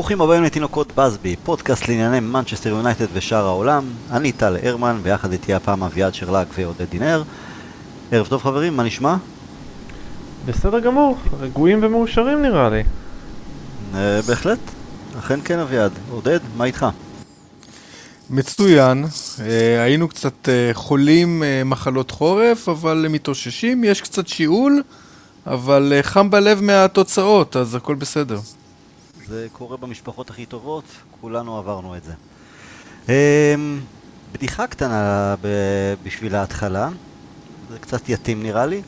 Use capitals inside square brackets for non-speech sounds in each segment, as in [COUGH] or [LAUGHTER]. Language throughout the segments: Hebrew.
ברוכים הבאים לתינוקות בסבי, פודקאסט לענייני מנצ'סטר יונייטד ושאר העולם. אני טל הרמן, ויחד איתי הפעם אביעד שרלק ועודד דינר. ערב טוב חברים, מה נשמע? בסדר גמור, רגועים ומאושרים נראה לי. אה, בהחלט, אכן כן אביעד. עודד, מה איתך? מצוין, אה, היינו קצת אה, חולים אה, מחלות חורף, אבל מתאוששים, יש קצת שיעול, אבל אה, חם בלב מהתוצאות, אז הכל בסדר. זה קורה במשפחות הכי טובות, כולנו עברנו את זה. אמ, בדיחה קטנה בשביל ההתחלה, זה קצת יתאים נראה לי,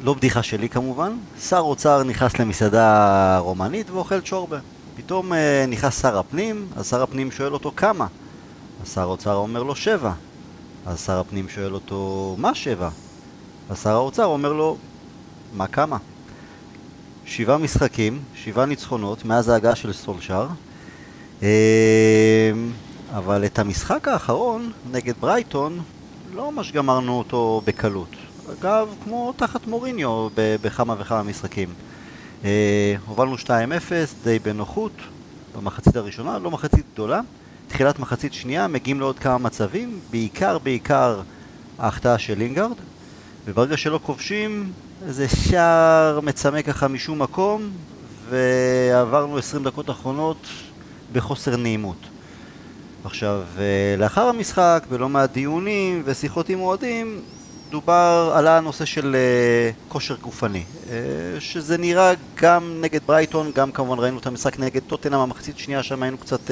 לא בדיחה שלי כמובן. שר אוצר נכנס למסעדה רומנית ואוכל צ'ורבה. פתאום אה, נכנס שר הפנים, אז שר הפנים שואל אותו כמה? אז שר האוצר אומר לו שבע. אז שר הפנים שואל אותו מה שבע? אז שר האוצר אומר לו מה כמה? שבעה משחקים, שבעה ניצחונות מאז ההגעה של סולשאר. אמ, אבל את המשחק האחרון נגד ברייטון לא ממש גמרנו אותו בקלות. אגב, כמו תחת מוריניו בכמה וכמה משחקים. אה, הובלנו 2-0 די בנוחות במחצית הראשונה, לא מחצית גדולה. תחילת מחצית שנייה מגיעים לעוד כמה מצבים, בעיקר בעיקר ההחטאה של לינגארד. וברגע שלא כובשים, איזה שער מצמק ככה משום מקום, ועברנו 20 דקות אחרונות בחוסר נעימות. עכשיו, אה, לאחר המשחק, בלא מעט דיונים ושיחות עם אוהדים, דובר, עלה הנושא של אה, כושר גופני. אה, שזה נראה גם נגד ברייטון, גם כמובן ראינו את המשחק נגד טוטנאם, המחצית שנייה שם היינו קצת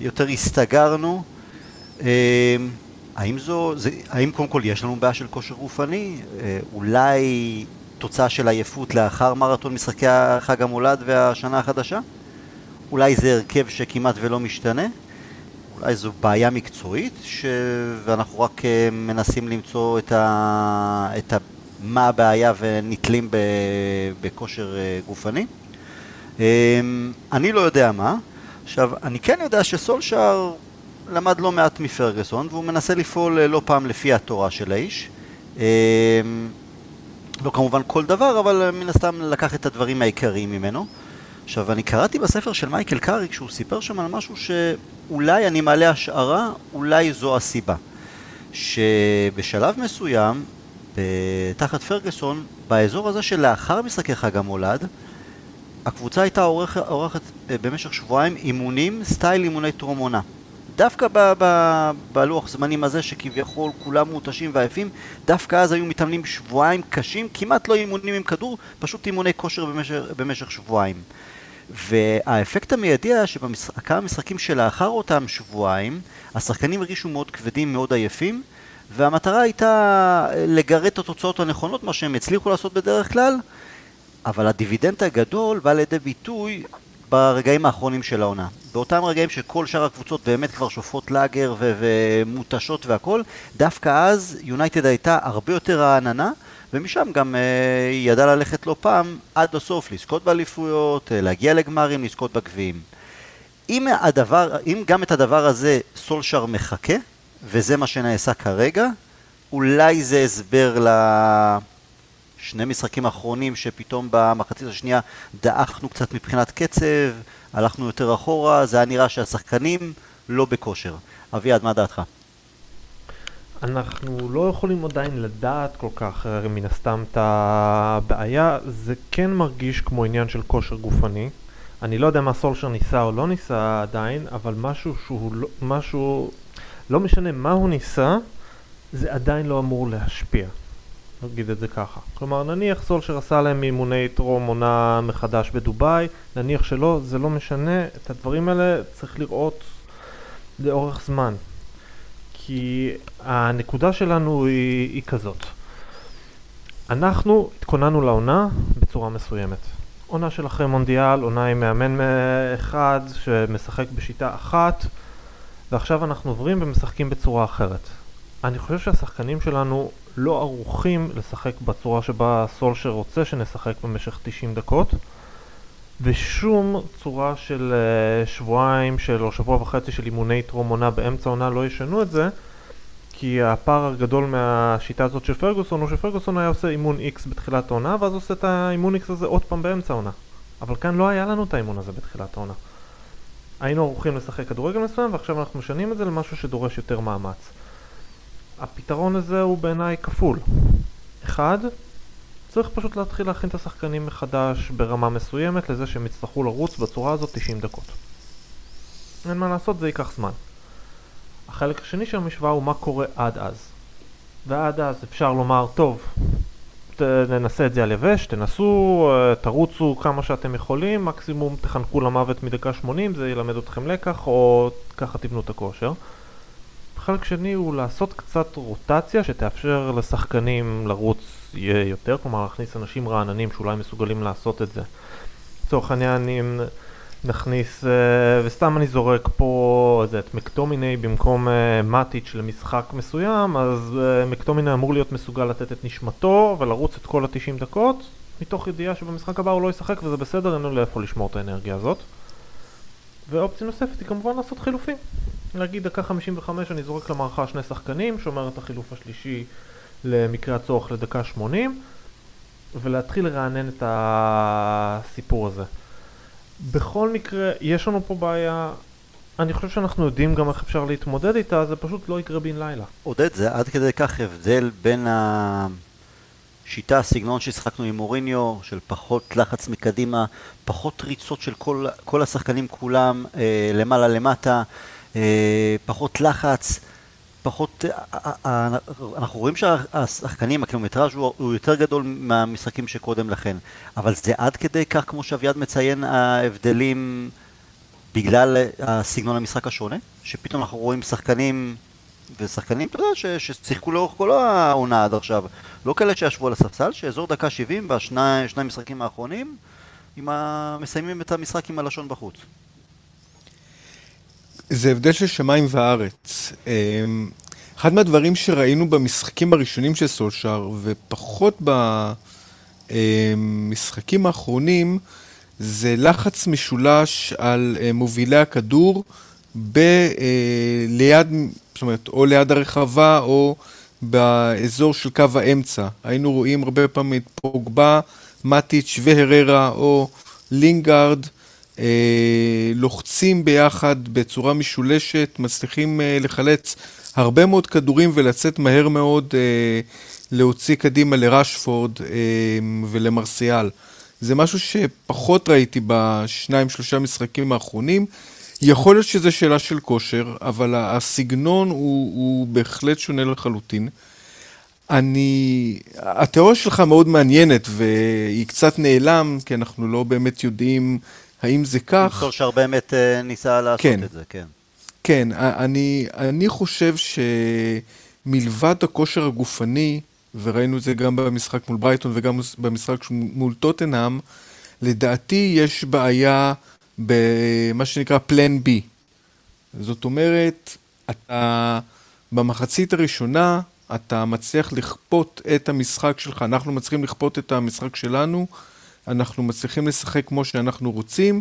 יותר הסתגרנו. האם זו, זה, האם קודם כל יש לנו בעיה של כושר גופני? אה, אולי תוצאה של עייפות לאחר מרתון משחקי חג המולד והשנה החדשה? אולי זה הרכב שכמעט ולא משתנה? אולי זו בעיה מקצועית, ש... ואנחנו רק אה, מנסים למצוא את, ה... את ה... מה הבעיה ונתלים ב... בכושר אה, גופני? אני לא יודע מה. עכשיו, אני כן יודע שסולשאר למד לא מעט מפרגוסון, והוא מנסה לפעול אה, לא פעם לפי התורה של האיש. אה, לא כמובן כל דבר, אבל אה, מן הסתם לקח את הדברים העיקריים ממנו. עכשיו, אני קראתי בספר של מייקל קארי, כשהוא סיפר שם על משהו שאולי אני מעלה השערה, אולי זו הסיבה. שבשלב מסוים, תחת פרגוסון, באזור הזה שלאחר משחקי חג המולד, הקבוצה הייתה עורכת, עורכת במשך שבועיים אימונים, סטייל אימוני טרום עונה. דווקא ב- ב- בלוח זמנים הזה שכביכול כולם מותשים ועייפים, דווקא אז היו מתאמנים שבועיים קשים, כמעט לא אימונים עם כדור, פשוט אימוני כושר במשך, במשך שבועיים. והאפקט המיידי היה שבכמה משחקים שלאחר אותם שבועיים, השחקנים הרגישו מאוד כבדים, מאוד עייפים, והמטרה הייתה לגרד את התוצאות הנכונות, מה שהם הצליחו לעשות בדרך כלל, אבל הדיבידנד הגדול בא לידי ביטוי ברגעים האחרונים של העונה. באותם רגעים שכל שאר הקבוצות באמת כבר שופרות לאגר ו- ומותשות והכל, דווקא אז יונייטד הייתה הרבה יותר רעננה, ומשם גם אה, היא ידעה ללכת לא פעם עד הסוף, לזכות באליפויות, אה, להגיע לגמרים, לזכות בגביעים. אם, הדבר, אם גם את הדבר הזה סולשר מחכה, וזה מה שנעשה כרגע, אולי זה הסבר לשני משחקים האחרונים שפתאום במחצית השנייה דעכנו קצת מבחינת קצב, הלכנו יותר אחורה, זה היה נראה שהשחקנים לא בכושר. אביעד, מה דעתך? אנחנו לא יכולים עדיין לדעת כל כך מן הסתם את הבעיה, זה כן מרגיש כמו עניין של כושר גופני. אני לא יודע מה סולשר ניסה או לא ניסה עדיין, אבל משהו שהוא לא, משהו, לא משנה מה הוא ניסה, זה עדיין לא אמור להשפיע. נגיד את זה ככה. כלומר, נניח סולשר עשה להם אימוני טרום עונה מחדש בדובאי, נניח שלא, זה לא משנה, את הדברים האלה צריך לראות לאורך זמן. כי הנקודה שלנו היא, היא כזאת. אנחנו התכוננו לעונה בצורה מסוימת. עונה של אחרי מונדיאל, עונה עם מאמן אחד שמשחק בשיטה אחת, ועכשיו אנחנו עוברים ומשחקים בצורה אחרת. אני חושב שהשחקנים שלנו לא ערוכים לשחק בצורה שבה סולשר רוצה שנשחק במשך 90 דקות, ושום צורה של uh, שבועיים של, או שבוע וחצי של אימוני טרום עונה באמצע עונה לא ישנו את זה, כי הפער הגדול מהשיטה הזאת של פרגוסון הוא שפרגוסון היה עושה אימון X בתחילת העונה, ואז עושה את האימון X הזה עוד פעם באמצע העונה. אבל כאן לא היה לנו את האימון הזה בתחילת העונה. היינו ערוכים לשחק כדורגל מסוים ועכשיו אנחנו משנים את זה למשהו שדורש יותר מאמץ. הפתרון הזה הוא בעיניי כפול. אחד, צריך פשוט להתחיל להכין את השחקנים מחדש ברמה מסוימת לזה שהם יצטרכו לרוץ בצורה הזאת 90 דקות. אין מה לעשות, זה ייקח זמן. החלק השני של המשוואה הוא מה קורה עד אז. ועד אז אפשר לומר, טוב, ננסה את זה על יבש, תנסו, אה, תרוצו כמה שאתם יכולים, מקסימום תחנקו למוות מדקה 80, זה ילמד אתכם לקח, או ככה תבנו את הכושר. חלק שני הוא לעשות קצת רוטציה שתאפשר לשחקנים לרוץ יותר, כלומר להכניס אנשים רעננים שאולי מסוגלים לעשות את זה. לצורך העניין אם נכניס, אה, וסתם אני זורק פה איזה את מקטומיני במקום אה, מאטיץ' למשחק מסוים, אז אה, מקטומיני אמור להיות מסוגל לתת את נשמתו ולרוץ את כל ה-90 דקות, מתוך ידיעה שבמשחק הבא הוא לא ישחק וזה בסדר, אין לו לאיפה לשמור את האנרגיה הזאת. ואופציה נוספת היא כמובן לעשות חילופים. נגיד דקה 55 אני זורק למערכה שני שחקנים, שומר את החילוף השלישי למקרה הצורך לדקה 80 ולהתחיל לרענן את הסיפור הזה. בכל מקרה, יש לנו פה בעיה, אני חושב שאנחנו יודעים גם איך אפשר להתמודד איתה, זה פשוט לא יקרה בן לילה. עודד, זה עד כדי כך הבדל בין השיטה, הסגנון שהשחקנו עם מוריניו, של פחות לחץ מקדימה, פחות ריצות של כל, כל השחקנים כולם אה, למעלה למטה, פחות לחץ. פחות, אה, אה, אנחנו רואים שהשחקנים, הקילומטראז' הוא, יותר גדול מהמשחקים שקודם לכן, אבל זה עד כדי כך, כמו שאביעד מציין, ההבדלים בגלל הסגנון המשחק השונה? שפתאום אנחנו רואים שחקנים, ושחקנים, אתה יודע, ששיחקו לאורך כל העונה עד עכשיו, לא כאלה שישבו על הספסל, שאזור דקה 70 בשני המשחקים האחרונים, ה... מסיימים את המשחק עם הלשון בחוץ. זה הבדל של שמיים וארץ. אמ, אחד מהדברים שראינו במשחקים הראשונים של סולשאר, ופחות במשחקים האחרונים, זה לחץ משולש על אה, מובילי הכדור ב, אה, ליד, זאת אומרת, או ליד הרחבה או באזור של קו האמצע. היינו רואים הרבה פעמים את פוגבה, מטיץ' והררה או לינגארד לוחצים ביחד בצורה משולשת, מצליחים אה, לחלץ הרבה מאוד כדורים ולצאת מהר מאוד אה, להוציא קדימה לרשפורד ולמרסיאל. זה משהו שפחות ראיתי בשניים שלושה משחקים האחרונים. יכול להיות שזו שאלה של כושר, אבל הסגנון הוא, הוא בהחלט שונה לחלוטין. אני... התיאוריה שלך מאוד מעניינת והיא קצת נעלם, כי אנחנו לא באמת יודעים האם זה כך? סולשר באמת uh, ניסה לעשות כן, את זה, כן. כן, אני, אני חושב שמלבד הכושר הגופני, וראינו את זה גם במשחק מול ברייטון וגם במשחק מול טוטנאם, לדעתי יש בעיה במה שנקרא פלן בי. זאת אומרת, אתה במחצית הראשונה, אתה מצליח לכפות את המשחק שלך, אנחנו מצליחים לכפות את המשחק שלנו אנחנו מצליחים לשחק כמו שאנחנו רוצים.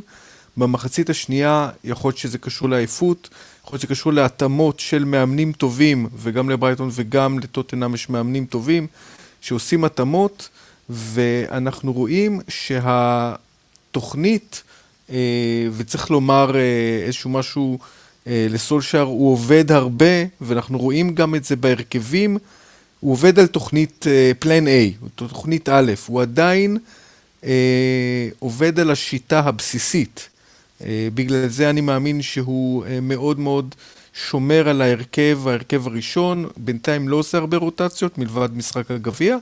במחצית השנייה יכול להיות שזה קשור לעייפות, יכול להיות שזה קשור להתאמות של מאמנים טובים, וגם לברייטון וגם לטוטנאם יש מאמנים טובים, שעושים התאמות, ואנחנו רואים שהתוכנית, אה, וצריך לומר אה, איזשהו משהו אה, לסולשאר, הוא עובד הרבה, ואנחנו רואים גם את זה בהרכבים, הוא עובד על תוכנית פלן A, תוכנית א', הוא עדיין... אה, עובד על השיטה הבסיסית. אה, בגלל זה אני מאמין שהוא אה, מאוד מאוד שומר על ההרכב, ההרכב הראשון, בינתיים לא עושה הרבה רוטציות מלבד משחק הגביע,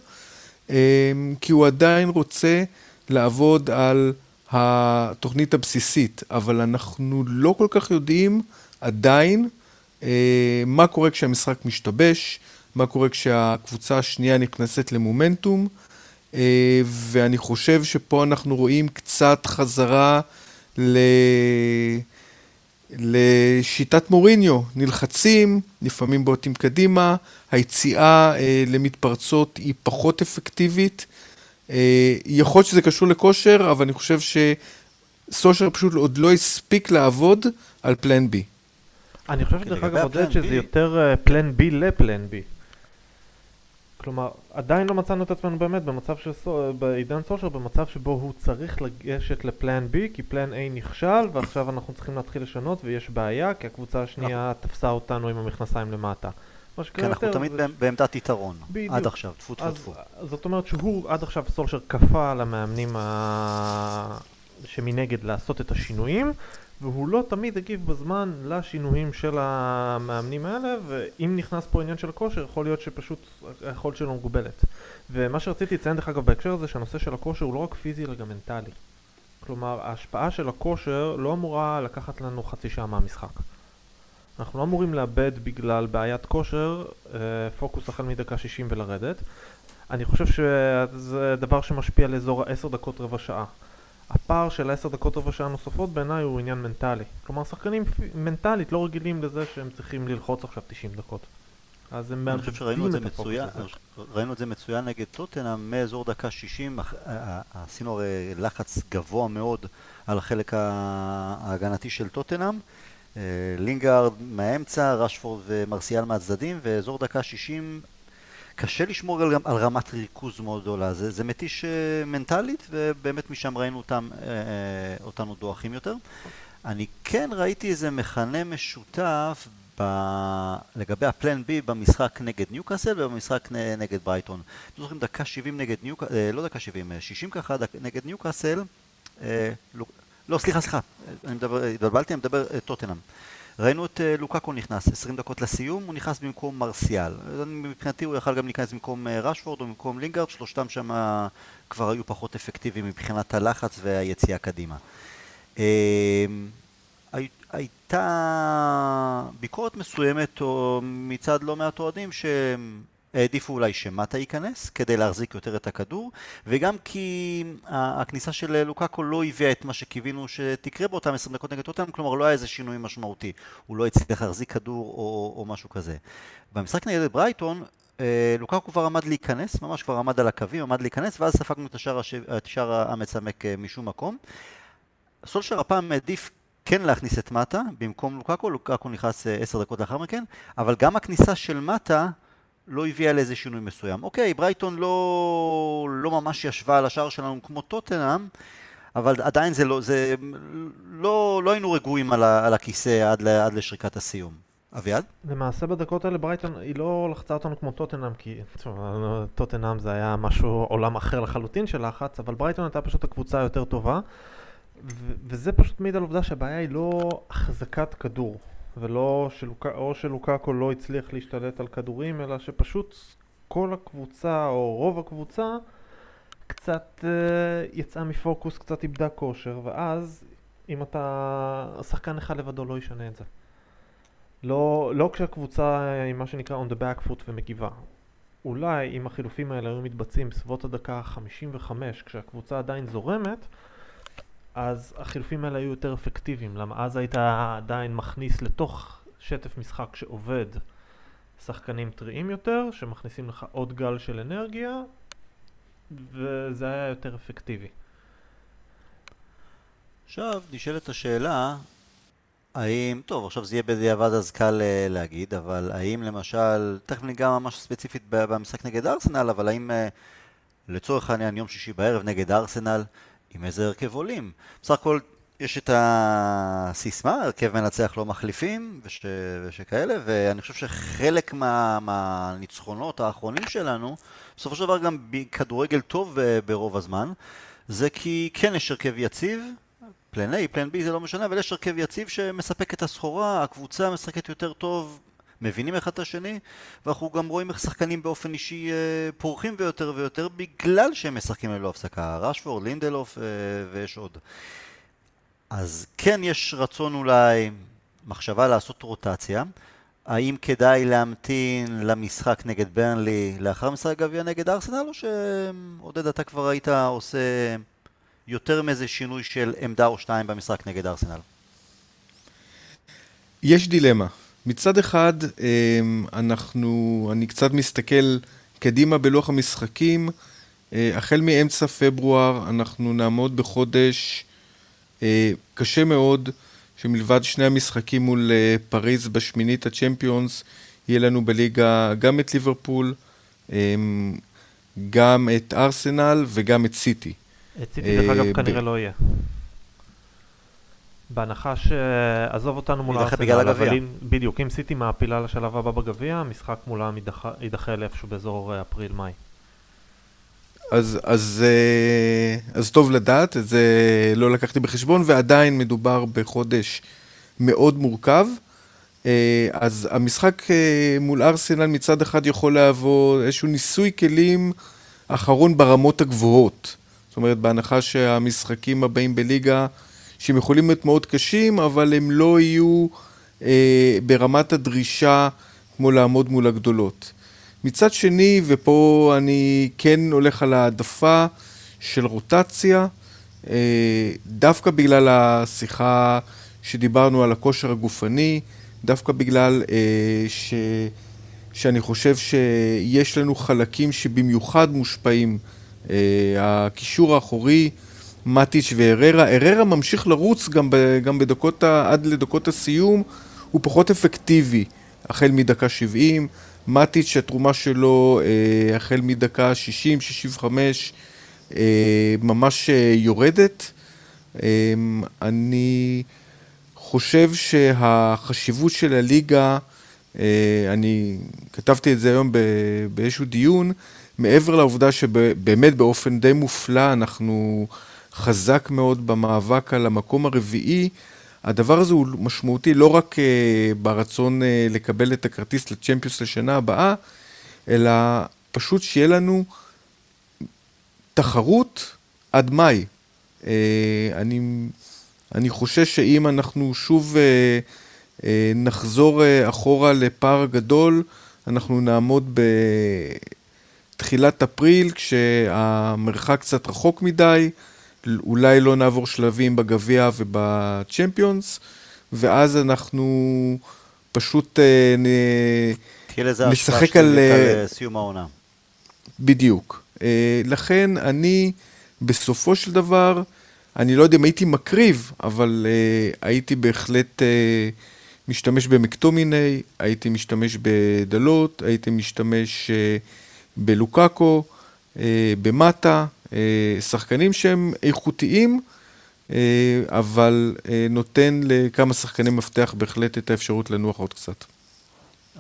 אה, כי הוא עדיין רוצה לעבוד על התוכנית הבסיסית, אבל אנחנו לא כל כך יודעים עדיין אה, מה קורה כשהמשחק משתבש, מה קורה כשהקבוצה השנייה נכנסת למומנטום. אה, ואני חושב שפה אנחנו רואים קצת חזרה ל... לשיטת מוריניו, נלחצים, לפעמים בועטים קדימה, היציאה אה, למתפרצות היא פחות אפקטיבית. אה, יכול להיות שזה קשור לכושר, אבל אני חושב שסושר פשוט עוד לא הספיק לעבוד על פלן בי. אני חושב שדרך אגב עודד שזה יותר פלן בי לפלן בי. כלומר, עדיין לא מצאנו את עצמנו באמת במצב של, בעידן סושר, במצב שבו הוא צריך לגשת לפלן B, כי פלן A נכשל, ועכשיו אנחנו צריכים להתחיל לשנות ויש בעיה, כי הקבוצה השנייה תפסה אותנו עם המכנסיים למטה. מה שקרה יותר... כן, אנחנו תמיד זה... בעמדת יתרון, בדיוק. עד עכשיו, טפו טפו טפו. זאת אומרת שהוא עד עכשיו סולשר כפה על המאמנים ה... שמנגד לעשות את השינויים, והוא לא תמיד הגיב בזמן לשינויים של המאמנים האלה, ואם נכנס פה עניין של הכושר, יכול להיות שפשוט היכולת שלו מגובלת. ומה שרציתי לציין דרך אגב בהקשר הזה, שהנושא של הכושר הוא לא רק פיזי אלא גם מנטלי. כלומר, ההשפעה של הכושר לא אמורה לקחת לנו חצי שעה מהמשחק. אנחנו לא אמורים לאבד בגלל בעיית כושר אה, פוקוס החל מדקה 60 ולרדת. אני חושב שזה דבר שמשפיע על אזור ה-10 דקות רבע שעה. הפער של 10 דקות רבע שעה נוספות בעיניי הוא עניין מנטלי. כלומר, שחקנים מנטלית לא רגילים לזה שהם צריכים ללחוץ עכשיו 90 דקות. אז הם מאבדים את הפוקוס הזה. ראינו את זה מצוין נגד טוטנאם, מאזור דקה 60, עשינו הרי לחץ גבוה מאוד על החלק ההגנתי של טוטנאם. אה, לינגארד מהאמצע, רשפורד ומרסיאל מהצדדים, ואזור דקה 60 קשה לשמור על, על רמת ריכוז מאוד גדולה, זה, זה מתיש אה, מנטלית ובאמת משם ראינו אותם, אה, אותנו דועכים יותר. אני כן ראיתי איזה מכנה משותף ב... לגבי ה plan B במשחק נגד ניוקאסל ובמשחק נגד ברייטון. אתם זוכרים דקה 70 נגד ניוקאסל, לא דקה 70, 60 ככה דק... נגד ניוקאסל, לא, לא סליחה סליחה, אני מדבר, התבלבלתי, אני מדבר טוטנאם. ראינו את אה, לוקאקו נכנס, 20 דקות לסיום, הוא נכנס במקום מרסיאל. מבחינתי הוא יכל גם להיכנס במקום אה, רשפורד או במקום לינגארד, שלושתם שם כבר היו פחות אפקטיביים מבחינת הלחץ והיציאה קדימה. אה, הייתה ביקורת מסוימת מצד לא מעט אוהדים שהם העדיפו אולי שמטה ייכנס כדי להחזיק יותר את הכדור וגם כי הכניסה של לוקאקו לא הביאה את מה שקיווינו שתקרה באותם 20 דקות נגד טוטנאם, כלומר לא היה איזה שינוי משמעותי, הוא לא הצליח להחזיק כדור או, או משהו כזה. במשחק נגד ברייטון אה, לוקאקו כבר עמד להיכנס, ממש כבר עמד על הקווים, עמד להיכנס ואז ספגנו את השער, את השער המצמק אה, משום מקום. סולשר הפעם העדיף כן להכניס את מטה במקום לוקאקו, לוקאקו נכנס אה, עשר דקות לאחר מכן, אבל גם הכניסה של מטה לא הביאה לאיזה שינוי מסוים. אוקיי, ברייטון לא, לא ממש ישבה על השער שלנו כמו טוטנאם, אבל עדיין זה לא, זה לא, לא היינו רגועים על, ה, על הכיסא עד, עד לשריקת הסיום. אביעד? למעשה בדקות האלה ברייטון היא לא לחצה אותנו כמו טוטנאם כי טוטנאם זה היה משהו עולם אחר לחלוטין של לחץ אבל ברייטון הייתה פשוט הקבוצה היותר טובה וזה פשוט מעיד על עובדה שהבעיה היא לא החזקת כדור ולא שלוק... או שלוקאקו לא הצליח להשתלט על כדורים, אלא שפשוט כל הקבוצה או רוב הקבוצה קצת uh, יצאה מפוקוס, קצת איבדה כושר, ואז אם אתה... שחקן אחד לבדו לא ישנה את זה. לא, לא כשהקבוצה היא מה שנקרא on the back foot ומגיבה. אולי אם החילופים האלה היו מתבצעים בסביבות הדקה ה-55 כשהקבוצה עדיין זורמת, אז החילופים האלה היו יותר אפקטיביים, למה אז היית עדיין מכניס לתוך שטף משחק שעובד שחקנים טריים יותר, שמכניסים לך עוד גל של אנרגיה, וזה היה יותר אפקטיבי. עכשיו נשאלת השאלה, האם, טוב עכשיו זה יהיה בדיעבד אז קל uh, להגיד, אבל האם למשל, תכף ניגע ממש ספציפית במשחק נגד ארסנל, אבל האם uh, לצורך העניין יום שישי בערב נגד ארסנל, עם איזה הרכב עולים. בסך הכל יש את הסיסמה, הרכב מנצח לא מחליפים וש, ושכאלה, ואני חושב שחלק מה, מהניצחונות האחרונים שלנו, בסופו של דבר גם כדורגל טוב אה, ברוב הזמן, זה כי כן יש הרכב יציב, פלן A, פלן B זה לא משנה, אבל יש הרכב יציב שמספק את הסחורה, הקבוצה משחקת יותר טוב, מבינים אחד את השני, ואנחנו גם רואים איך שחקנים באופן אישי אה, פורחים ויותר ויותר בגלל שהם משחקים ללא הפסקה, רשפורד, לינדלוף אה, ויש עוד. אז כן יש רצון אולי, מחשבה לעשות רוטציה. האם כדאי להמתין למשחק נגד ברנלי לאחר משחק גביע נגד ארסנל, או שעודד אתה כבר היית עושה יותר מאיזה שינוי של עמדה או שתיים במשחק נגד ארסנל? יש דילמה. מצד אחד, אמ, אנחנו, אני קצת מסתכל קדימה בלוח המשחקים. אה, החל מאמצע פברואר אנחנו נעמוד בחודש אה, קשה מאוד, שמלבד שני המשחקים מול אה, פריז בשמינית הצ'מפיונס, יהיה לנו בליגה גם את ליברפול אמ, גם את ארסנל וגם את סיטי. את סיטי, דרך אגב, אה, כנראה לא יהיה. בהנחה ש... עזוב אותנו מול ארסנל, בגלל אבל הגביע. אם, בדיוק, אם סיטי מעפילה לשלב הבא בגביע, המשחק מולם יידחה- יידחה לאיפשהו באזור אה, אפריל-מאי. אז, אז, אה, אז טוב לדעת, את זה לא לקחתי בחשבון, ועדיין מדובר בחודש מאוד מורכב. אה, אז המשחק מול ארסנל מצד אחד יכול להוות איזשהו ניסוי כלים אחרון ברמות הגבוהות. זאת אומרת, בהנחה שהמשחקים הבאים בליגה, שהם יכולים להיות מאוד קשים, אבל הם לא יהיו אה, ברמת הדרישה כמו לעמוד מול הגדולות. מצד שני, ופה אני כן הולך על העדפה של רוטציה, אה, דווקא בגלל השיחה שדיברנו על הכושר הגופני, דווקא בגלל אה, ש... שאני חושב שיש לנו חלקים שבמיוחד מושפעים. אה, הקישור האחורי, מטיץ' והררה. הררה ממשיך לרוץ גם, ב, גם בדקות, ה, עד לדקות הסיום, הוא פחות אפקטיבי, החל מדקה 70. מטיץ', התרומה שלו אה, החל מדקה 60-65 אה, ממש אה, יורדת. אה, אני חושב שהחשיבות של הליגה, אה, אני כתבתי את זה היום ב- באיזשהו דיון, מעבר לעובדה שבאמת באופן די מופלא אנחנו חזק מאוד במאבק על המקום הרביעי, הדבר הזה הוא משמעותי לא רק אה, ברצון אה, לקבל את הכרטיס לצ'מפיוס לשנה הבאה, אלא פשוט שיהיה לנו תחרות עד מאי. אה, אני, אני חושש שאם אנחנו שוב אה, אה, נחזור אה, אחורה לפער גדול, אנחנו נעמוד בתחילת אפריל, כשהמרחק קצת רחוק מדי, אולי לא נעבור שלבים בגביע ובצ'מפיונס, ואז אנחנו פשוט אה, נ... תהיה לזה נשחק על, אה, על אה, סיום העונה. בדיוק. אה, לכן אני, בסופו של דבר, אני לא יודע אם הייתי מקריב, אבל אה, הייתי בהחלט אה, משתמש במקטומיני, הייתי משתמש בדלות, הייתי משתמש אה, בלוקאקו, אה, במטה, שחקנים שהם איכותיים, אה, אבל אה, נותן לכמה שחקני מפתח בהחלט את האפשרות לנוח עוד קצת.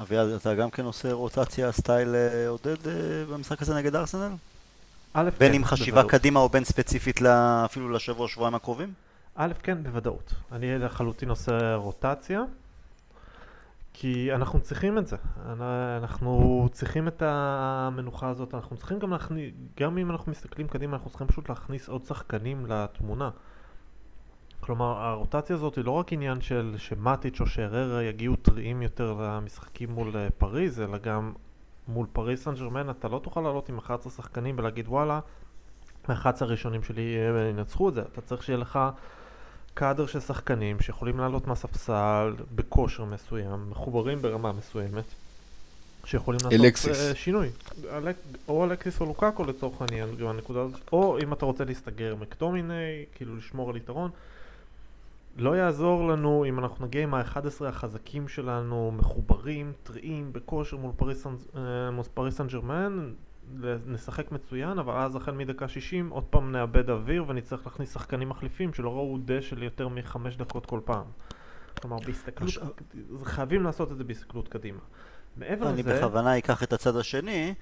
אביעד, אתה גם כן עושה רוטציה סטייל אה, עודד אה, במשחק הזה נגד ארסנל? א', בין כן, עם חשיבה בוודאות. קדימה או בין ספציפית אפילו לשבוע, שבועיים הקרובים? א', כן, בוודאות. אני לחלוטין עושה רוטציה, כי אנחנו צריכים את זה. אנחנו צריכים את המנוחה הזאת, אנחנו צריכים גם להכניס, גם אם אנחנו מסתכלים קדימה, אנחנו צריכים פשוט להכניס עוד שחקנים לתמונה. כלומר, הרוטציה הזאת היא לא רק עניין של שמטיץ' או שררה יגיעו טריים יותר למשחקים מול אה, פריז, אלא גם מול פריז סן ג'רמן אתה לא תוכל לעלות עם 11 שחקנים ולהגיד וואלה, ה-11 הראשונים שלי אה, ינצחו את זה. אתה צריך שיהיה לך קאדר של שחקנים שיכולים לעלות מהספסל בכושר מסוים, מחוברים ברמה מסוימת, שיכולים לעשות אלקסיס. אה, שינוי. אלק, או אלקסיס או לוקאקו לצורך העניין, גם הנקודה הזאת, או אם אתה רוצה להסתגר מקטומיני, כאילו לשמור על יתרון. לא יעזור לנו אם אנחנו נגיע עם ה-11 החזקים שלנו מחוברים, טריים, בכושר מול פריס סן- אה, ג'רמן, נשחק מצוין, אבל אז החל מדקה 60 עוד פעם נאבד אוויר ונצטרך להכניס שחקנים מחליפים שלא ראו דשא של יותר מחמש דקות כל פעם. כלומר, בהסתכלות, עכשיו- חייבים לעשות את זה בהסתכלות קדימה. מעבר אני לזה, בכוונה אקח את הצד השני.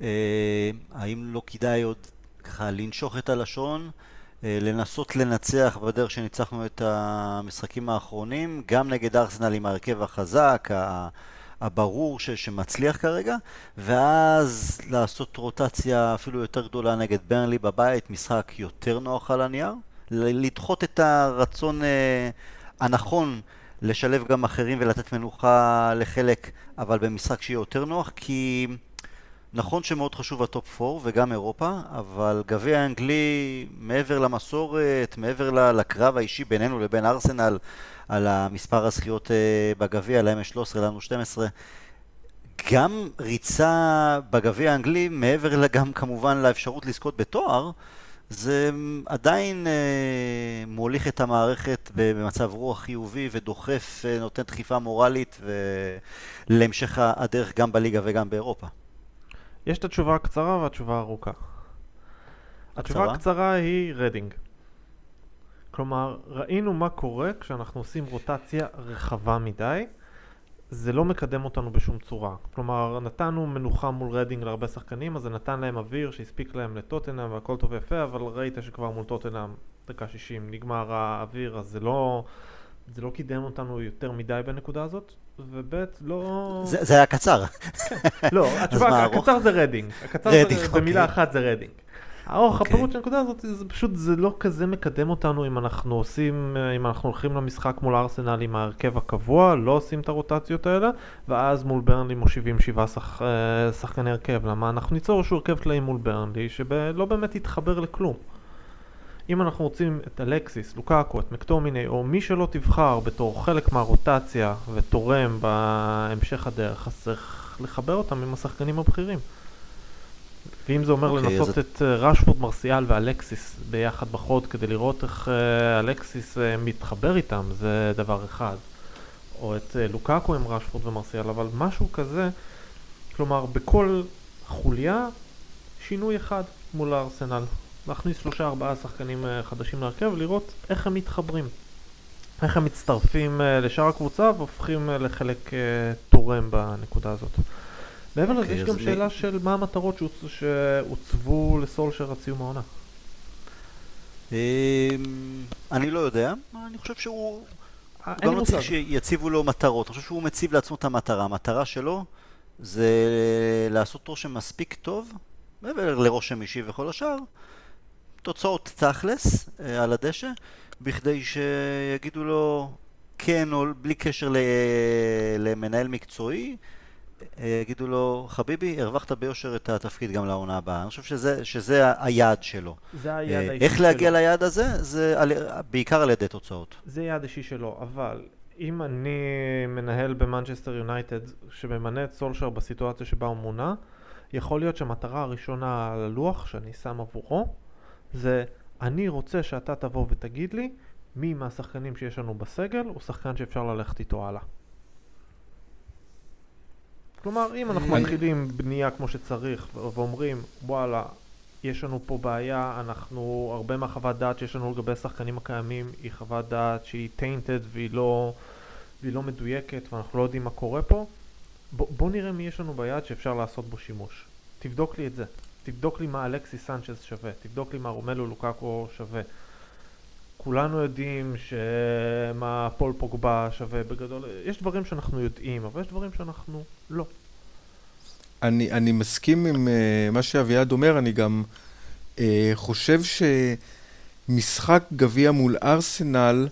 אה, האם לא כדאי עוד ככה לנשוך את הלשון, אה, לנסות לנצח בדרך שניצחנו את המשחקים האחרונים, גם נגד ארסנל עם ההרכב החזק, ה- הברור ש- שמצליח כרגע, ואז לעשות רוטציה אפילו יותר גדולה נגד ברנלי בבית, משחק יותר נוח על הנייר, לדחות את הרצון אה, הנכון לשלב גם אחרים ולתת מנוחה לחלק, אבל במשחק שיהיה יותר נוח, כי נכון שמאוד חשוב ה top 4 וגם אירופה, אבל גביע האנגלי, מעבר למסורת, מעבר לקרב האישי בינינו לבין ארסנל על המספר הזכיות אה, בגביע, להם יש 13, לנו 12, גם ריצה בגביע האנגלי, מעבר גם כמובן לאפשרות לזכות בתואר, זה עדיין אה, מוליך את המערכת במצב רוח חיובי ודוחף, אה, נותן דחיפה מורלית ו... להמשך הדרך גם בליגה וגם באירופה. יש את התשובה הקצרה והתשובה הארוכה. התשובה הקצרה? הקצרה היא רדינג. כלומר, ראינו מה קורה כשאנחנו עושים רוטציה רחבה מדי, זה לא מקדם אותנו בשום צורה. כלומר, נתנו מנוחה מול רדינג להרבה שחקנים, אז זה נתן להם אוויר שהספיק להם לטוטנאם והכל טוב ויפה, אבל ראית שכבר מול טוטנאם, דקה 60, נגמר האוויר, אז זה לא, זה לא קידם אותנו יותר מדי בנקודה הזאת, וב' לא... זה זה היה קצר. לא, התשובה? הקצר זה רדינג. הקצר רדינג, זה, במילה אוקיי. אחת זה רדינג. האורך, אוקיי. הפירוט של הנקודה הזאת, זה פשוט, זה לא כזה מקדם אותנו אם אנחנו עושים, אם אנחנו הולכים למשחק מול ארסנל עם ההרכב הקבוע, לא עושים את הרוטציות האלה, ואז מול ברנלי מושיבים שבעה שח, אה, שחקני הרכב. למה? אנחנו ניצור איזשהו הרכב טלאים מול ברנלי, שלא באמת יתחבר לכלום. אם אנחנו רוצים את אלקסיס, לוקאקו, את מקטומיני, או מי שלא תבחר בתור חלק מהרוטציה ותורם בהמשך הדרך, אז צריך לחבר אותם עם השחקנים הבכירים. ואם זה אומר אוקיי, לנסות אז את אה, רשפורד, מרסיאל ואלקסיס ביחד בחוד כדי לראות איך אה, אלקסיס אה, מתחבר איתם, זה דבר אחד. או את לוקאקו עם רשפורד ומרסיאל, אבל משהו כזה, כלומר בכל חוליה שינוי אחד מול הארסנל. להכניס שלושה ארבעה שחקנים חדשים להרכב ולראות איך הם מתחברים. איך הם מצטרפים לשאר הקבוצה והופכים לחלק תורם בנקודה הזאת. מעבר לזה אוקיי, יש גם שאלה של מה המטרות שהוצ- שהוצבו לסולשר עד סיום העונה. אמ, אני לא יודע, אני חושב שהוא... אה, הוא גם לא צריך. שיציבו לו מטרות, אני חושב שהוא מציב לעצמו את המטרה. המטרה שלו זה לעשות רושם מספיק טוב, מעבר לרושם אישי וכל השאר, תוצאות תכלס אה, על הדשא, בכדי שיגידו לו כן או בלי קשר למנהל מקצועי, יגידו לו, חביבי, הרווחת ביושר את התפקיד גם לעונה הבאה. אני חושב שזה, שזה היעד שלו. זה היעד אה, האישי איך להגיע שלו. ליעד הזה? זה על, בעיקר על ידי תוצאות. זה יעד אישי שלו, אבל אם אני מנהל במנצ'סטר יונייטד שממנה את סולשר בסיטואציה שבה הוא מונה, יכול להיות שהמטרה הראשונה על הלוח שאני שם עבורו זה אני רוצה שאתה תבוא ותגיד לי מי מהשחקנים שיש לנו בסגל הוא שחקן שאפשר ללכת איתו הלאה. כלומר, אם אנחנו מתחילים בנייה כמו שצריך ואומרים, וואלה, יש לנו פה בעיה, אנחנו, הרבה מהחוות דעת שיש לנו לגבי השחקנים הקיימים היא חוות דעת שהיא tainted והיא לא, והיא לא מדויקת ואנחנו לא יודעים מה קורה פה, בוא, בוא נראה מי יש לנו ביד שאפשר לעשות בו שימוש. תבדוק לי את זה. תבדוק לי מה אלכסיס סנצ'ז שווה, תבדוק לי מה רומלו לוקאקו שווה. כולנו יודעים שמה פול פוגבה שווה בגדול, יש דברים שאנחנו יודעים, אבל יש דברים שאנחנו לא. אני, אני מסכים עם uh, מה שאביעד אומר, אני גם uh, חושב שמשחק גביע מול ארסנל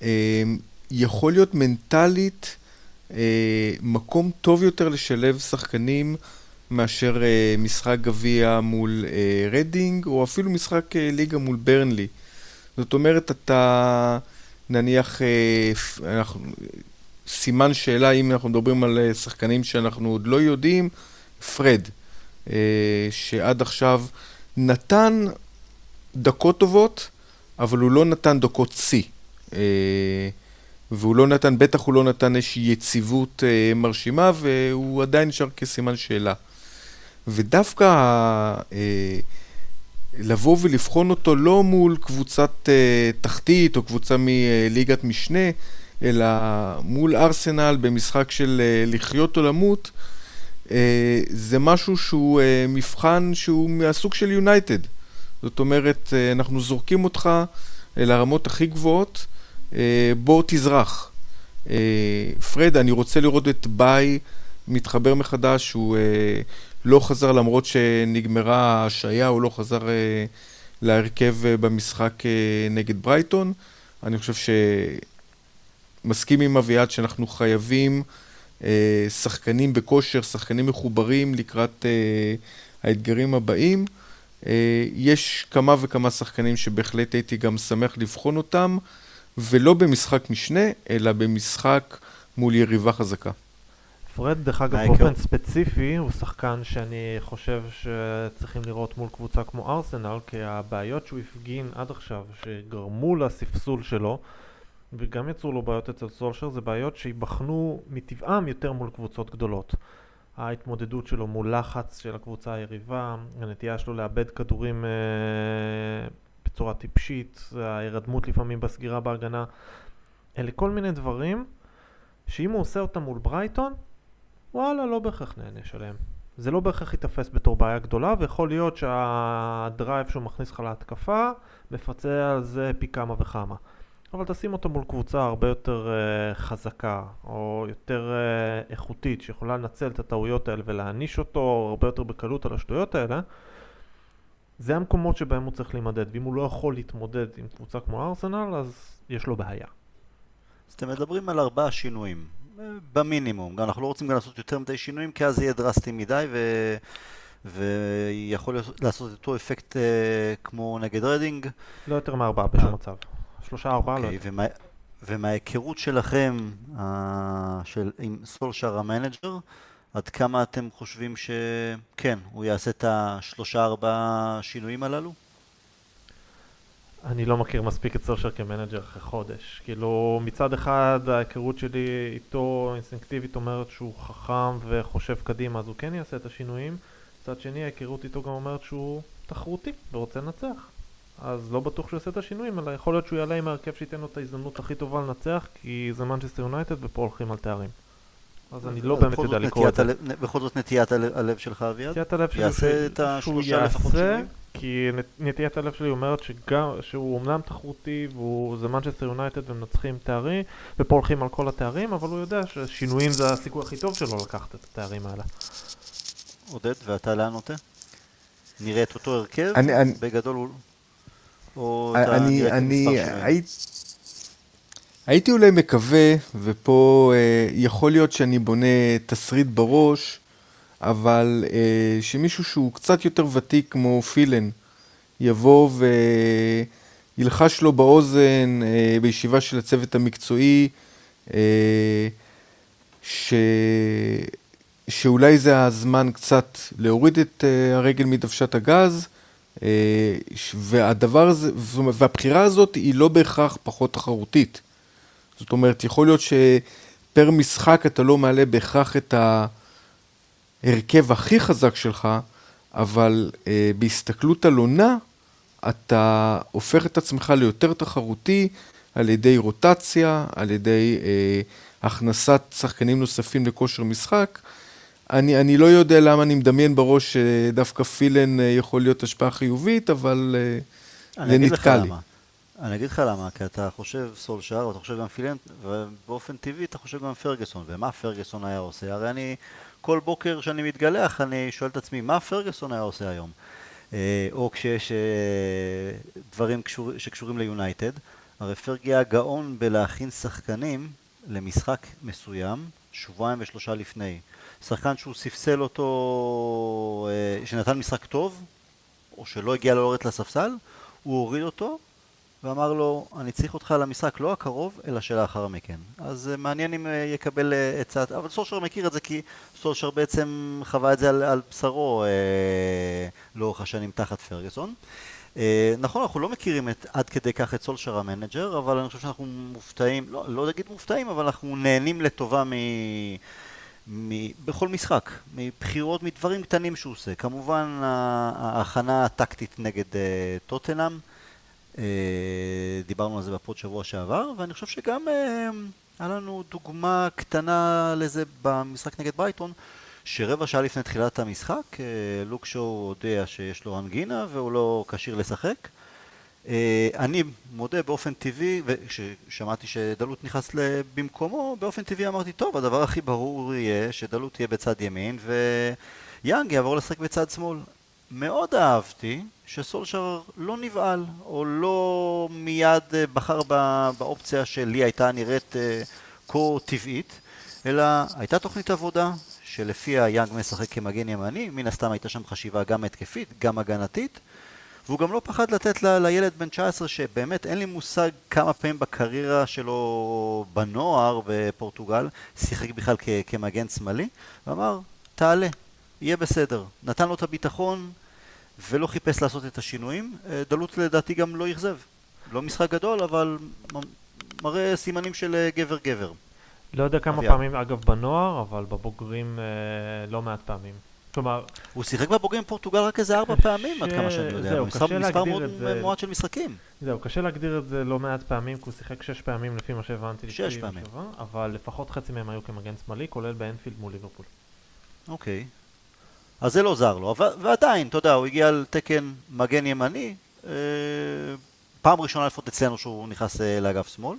uh, יכול להיות מנטלית אה, מקום טוב יותר לשלב שחקנים מאשר אה, משחק גביע מול אה, רדינג, או אפילו משחק אה, ליגה מול ברנלי. זאת אומרת, אתה נניח, פ- אנחנו, סימן שאלה אם אנחנו מדברים על אה, שחקנים שאנחנו עוד לא יודעים, פרד, אה, שעד עכשיו נתן דקות טובות, אבל הוא לא נתן דקות שיא. אה, והוא לא נתן, בטח הוא לא נתן איזושהי יציבות אה, מרשימה, והוא עדיין נשאר כסימן שאלה. ודווקא אה, לבוא ולבחון אותו לא מול קבוצת אה, תחתית או קבוצה מליגת משנה, אלא מול ארסנל במשחק של אה, לחיות או למות, אה, זה משהו שהוא אה, מבחן שהוא מהסוג של יונייטד. זאת אומרת, אה, אנחנו זורקים אותך אל הרמות הכי גבוהות, אה, בוא תזרח. אה, פרד, אני רוצה לראות את ביי מתחבר מחדש, הוא אה, לא חזר למרות שנגמרה ההשעיה, הוא לא חזר אה, להרכב אה, במשחק אה, נגד ברייטון. אני חושב שמסכים עם אביעד שאנחנו חייבים אה, שחקנים בכושר, שחקנים מחוברים לקראת אה, האתגרים הבאים. אה, יש כמה וכמה שחקנים שבהחלט הייתי גם שמח לבחון אותם, ולא במשחק משנה, אלא במשחק מול יריבה חזקה. פרד, דרך אגב. באופן ספציפי, הוא שחקן שאני חושב שצריכים לראות מול קבוצה כמו ארסנל, כי הבעיות שהוא הפגין עד עכשיו, שגרמו לספסול שלו, וגם יצרו לו בעיות אצל סולשר, זה בעיות שייבחנו מטבעם יותר מול קבוצות גדולות. ההתמודדות שלו מול לחץ של הקבוצה היריבה, הנטייה שלו לאבד כדורים אה, בצורה טיפשית, ההירדמות לפעמים בסגירה בהגנה, אלה כל מיני דברים שאם הוא עושה אותם מול ברייטון, וואלה, לא בהכרח נענש עליהם. זה לא בהכרח ייתפס בתור בעיה גדולה, ויכול להיות שהדרייב שהוא מכניס לך להתקפה, מפצה על זה פי כמה וכמה. אבל תשים אותו מול קבוצה הרבה יותר uh, חזקה, או יותר uh, איכותית, שיכולה לנצל את הטעויות האלה ולהעניש אותו הרבה יותר בקלות על השטויות האלה, זה המקומות שבהם הוא צריך להימדד, ואם הוא לא יכול להתמודד עם קבוצה כמו ארסנל, אז יש לו בעיה. אז אתם מדברים על ארבעה שינויים, במינימום. אנחנו לא רוצים גם לעשות יותר מדי שינויים, כי אז יהיה דרסטי מדי, ו... ויכול לעשות אותו אפקט אה, כמו נגד רדינג. לא יותר מארבעה בשום מצב. שלושה ארבעה אוקיי, לא ומה, ומההיכרות שלכם אה, של, עם סולשר ה manager, עד כמה אתם חושבים שכן, הוא יעשה את השלושה ארבעה שינויים הללו? אני לא מכיר מספיק את סולשר כ manager אחרי חודש. כאילו, מצד אחד ההיכרות שלי איתו אינסטינקטיבית אומרת שהוא חכם וחושב קדימה, אז הוא כן יעשה את השינויים. מצד שני, ההיכרות איתו גם אומרת שהוא תחרותי ורוצה לנצח. אז לא בטוח שהוא יעשה את השינויים, אלא יכול להיות שהוא יעלה עם ההרכב שייתן לו את ההזדמנות הכי טובה לנצח, כי זה מנצ'סטר יונייטד ופה הולכים על תארים. אז אני לא באמת יודע לקרוא את זה. בכל זאת נטיית הלב שלך, אביעד? נטיית הלב שלי יעשה את השלושה לפחות שינויים? כי נטיית הלב שלי אומרת שגם, שהוא אומנם תחרותי, וזה מנצ'סטר יונייטד ומנצחים תארים, ופה הולכים על כל התארים, אבל הוא יודע ששינויים זה הסיכוי הכי טוב שלו לקחת את התארים האלה. עודד, ואתה לאן נוטה? נראה את אותו הרכב? אני, אני, בגדול הוא... או את המספר שלהם? הייתי אולי מקווה, ופה אה, יכול להיות שאני בונה תסריט בראש, אבל אה, שמישהו שהוא קצת יותר ותיק כמו פילן יבוא וילחש לו באוזן אה, בישיבה של הצוות המקצועי, אה, ש... שאולי זה הזמן קצת להוריד את אה, הרגל מדוושת הגז, אה, והדבר הזה, והבחירה הזאת היא לא בהכרח פחות תחרותית. זאת אומרת, יכול להיות שפר משחק אתה לא מעלה בהכרח את ההרכב הכי חזק שלך, אבל אה, בהסתכלות על עונה, אתה הופך את עצמך ליותר תחרותי על ידי רוטציה, על ידי אה, הכנסת שחקנים נוספים לכושר משחק. אני, אני לא יודע למה אני מדמיין בראש שדווקא פילן אה, יכול להיות השפעה חיובית, אבל אה, זה נתקע לי. למה. אני אגיד לך למה, כי אתה חושב סולשאר, ואתה חושב גם פילנט, ובאופן טבעי אתה חושב גם פרגוסון, ומה פרגוסון היה עושה? הרי אני, כל בוקר שאני מתגלח, אני שואל את עצמי, מה פרגוסון היה עושה היום? אה, או כשיש אה, דברים קשור, שקשורים ליונייטד, הרי פרגי היה גאון בלהכין שחקנים למשחק מסוים, שבועיים ושלושה לפני. שחקן שהוא ספסל אותו, אה, שנתן משחק טוב, או שלא הגיע ללורת לספסל, הוא הוריד אותו ואמר לו, אני צריך אותך למשחק לא הקרוב, אלא שלאחר מכן. אז uh, מעניין אם uh, יקבל uh, עצה, אבל סושר מכיר את זה כי סושר בעצם חווה את זה על, על בשרו uh, לאורך השנים תחת פרגוסון. Uh, נכון, אנחנו לא מכירים את, עד כדי כך את סולשר המנג'ר, אבל אני חושב שאנחנו מופתעים, לא, לא אגיד מופתעים, אבל אנחנו נהנים לטובה מ... מ... בכל משחק, מבחירות, מדברים קטנים שהוא עושה. כמובן ההכנה הטקטית נגד uh, טוטנאם, אה, דיברנו על זה בפוד שבוע שעבר, ואני חושב שגם אה, היה לנו דוגמה קטנה לזה במשחק נגד ברייטון, שרבע שעה לפני תחילת המשחק, אה, לוק שואו הודיע שיש לו אנגינה והוא לא כשיר לשחק. אני מודה באופן טבעי, וכששמעתי שדלות נכנס במקומו, באופן טבעי אמרתי, טוב, הדבר הכי ברור יהיה שדלות תהיה בצד ימין ויאנג יעבור לשחק בצד שמאל. מאוד אהבתי שסולשר לא נבהל, או לא מיד אה, בחר באופציה שלי הייתה נראית אה, כה טבעית, אלא הייתה תוכנית עבודה שלפיה יאנג משחק כמגן ימני, מן הסתם הייתה שם חשיבה גם התקפית, גם הגנתית, והוא גם לא פחד לתת ל, לילד בן 19 שבאמת אין לי מושג כמה פעמים בקריירה שלו בנוער בפורטוגל שיחק בכלל כ, כמגן שמאלי, ואמר תעלה, יהיה בסדר. נתן לו את הביטחון ולא חיפש לעשות את השינויים. אה, דלות לדעתי גם לא אכזב. לא משחק גדול, אבל מראה סימנים של אה, גבר גבר. לא יודע כמה אביעד. פעמים, אגב, בנוער, אבל בבוגרים אה, לא מעט פעמים. כלומר, הוא שיחק בבוגרים בפורטוגל רק איזה ארבע פעמים, עד כמה שאני יודע. זהו, קשה מספר מאוד. מועט של משחקים. זהו, קשה להגדיר את זה לא מעט פעמים, כי הוא שיחק שש פעמים לפי מה שהבנתי. שש פעמים. אבל לפחות חצי מהם היו כמגן שמאלי, כולל באנפילד מול ליברפול. אוקיי. אז זה לא זר לו, ועדיין, אתה יודע, הוא הגיע על תקן מגן ימני, אה, פעם ראשונה לפחות אצלנו שהוא נכנס אה, לאגף שמאל.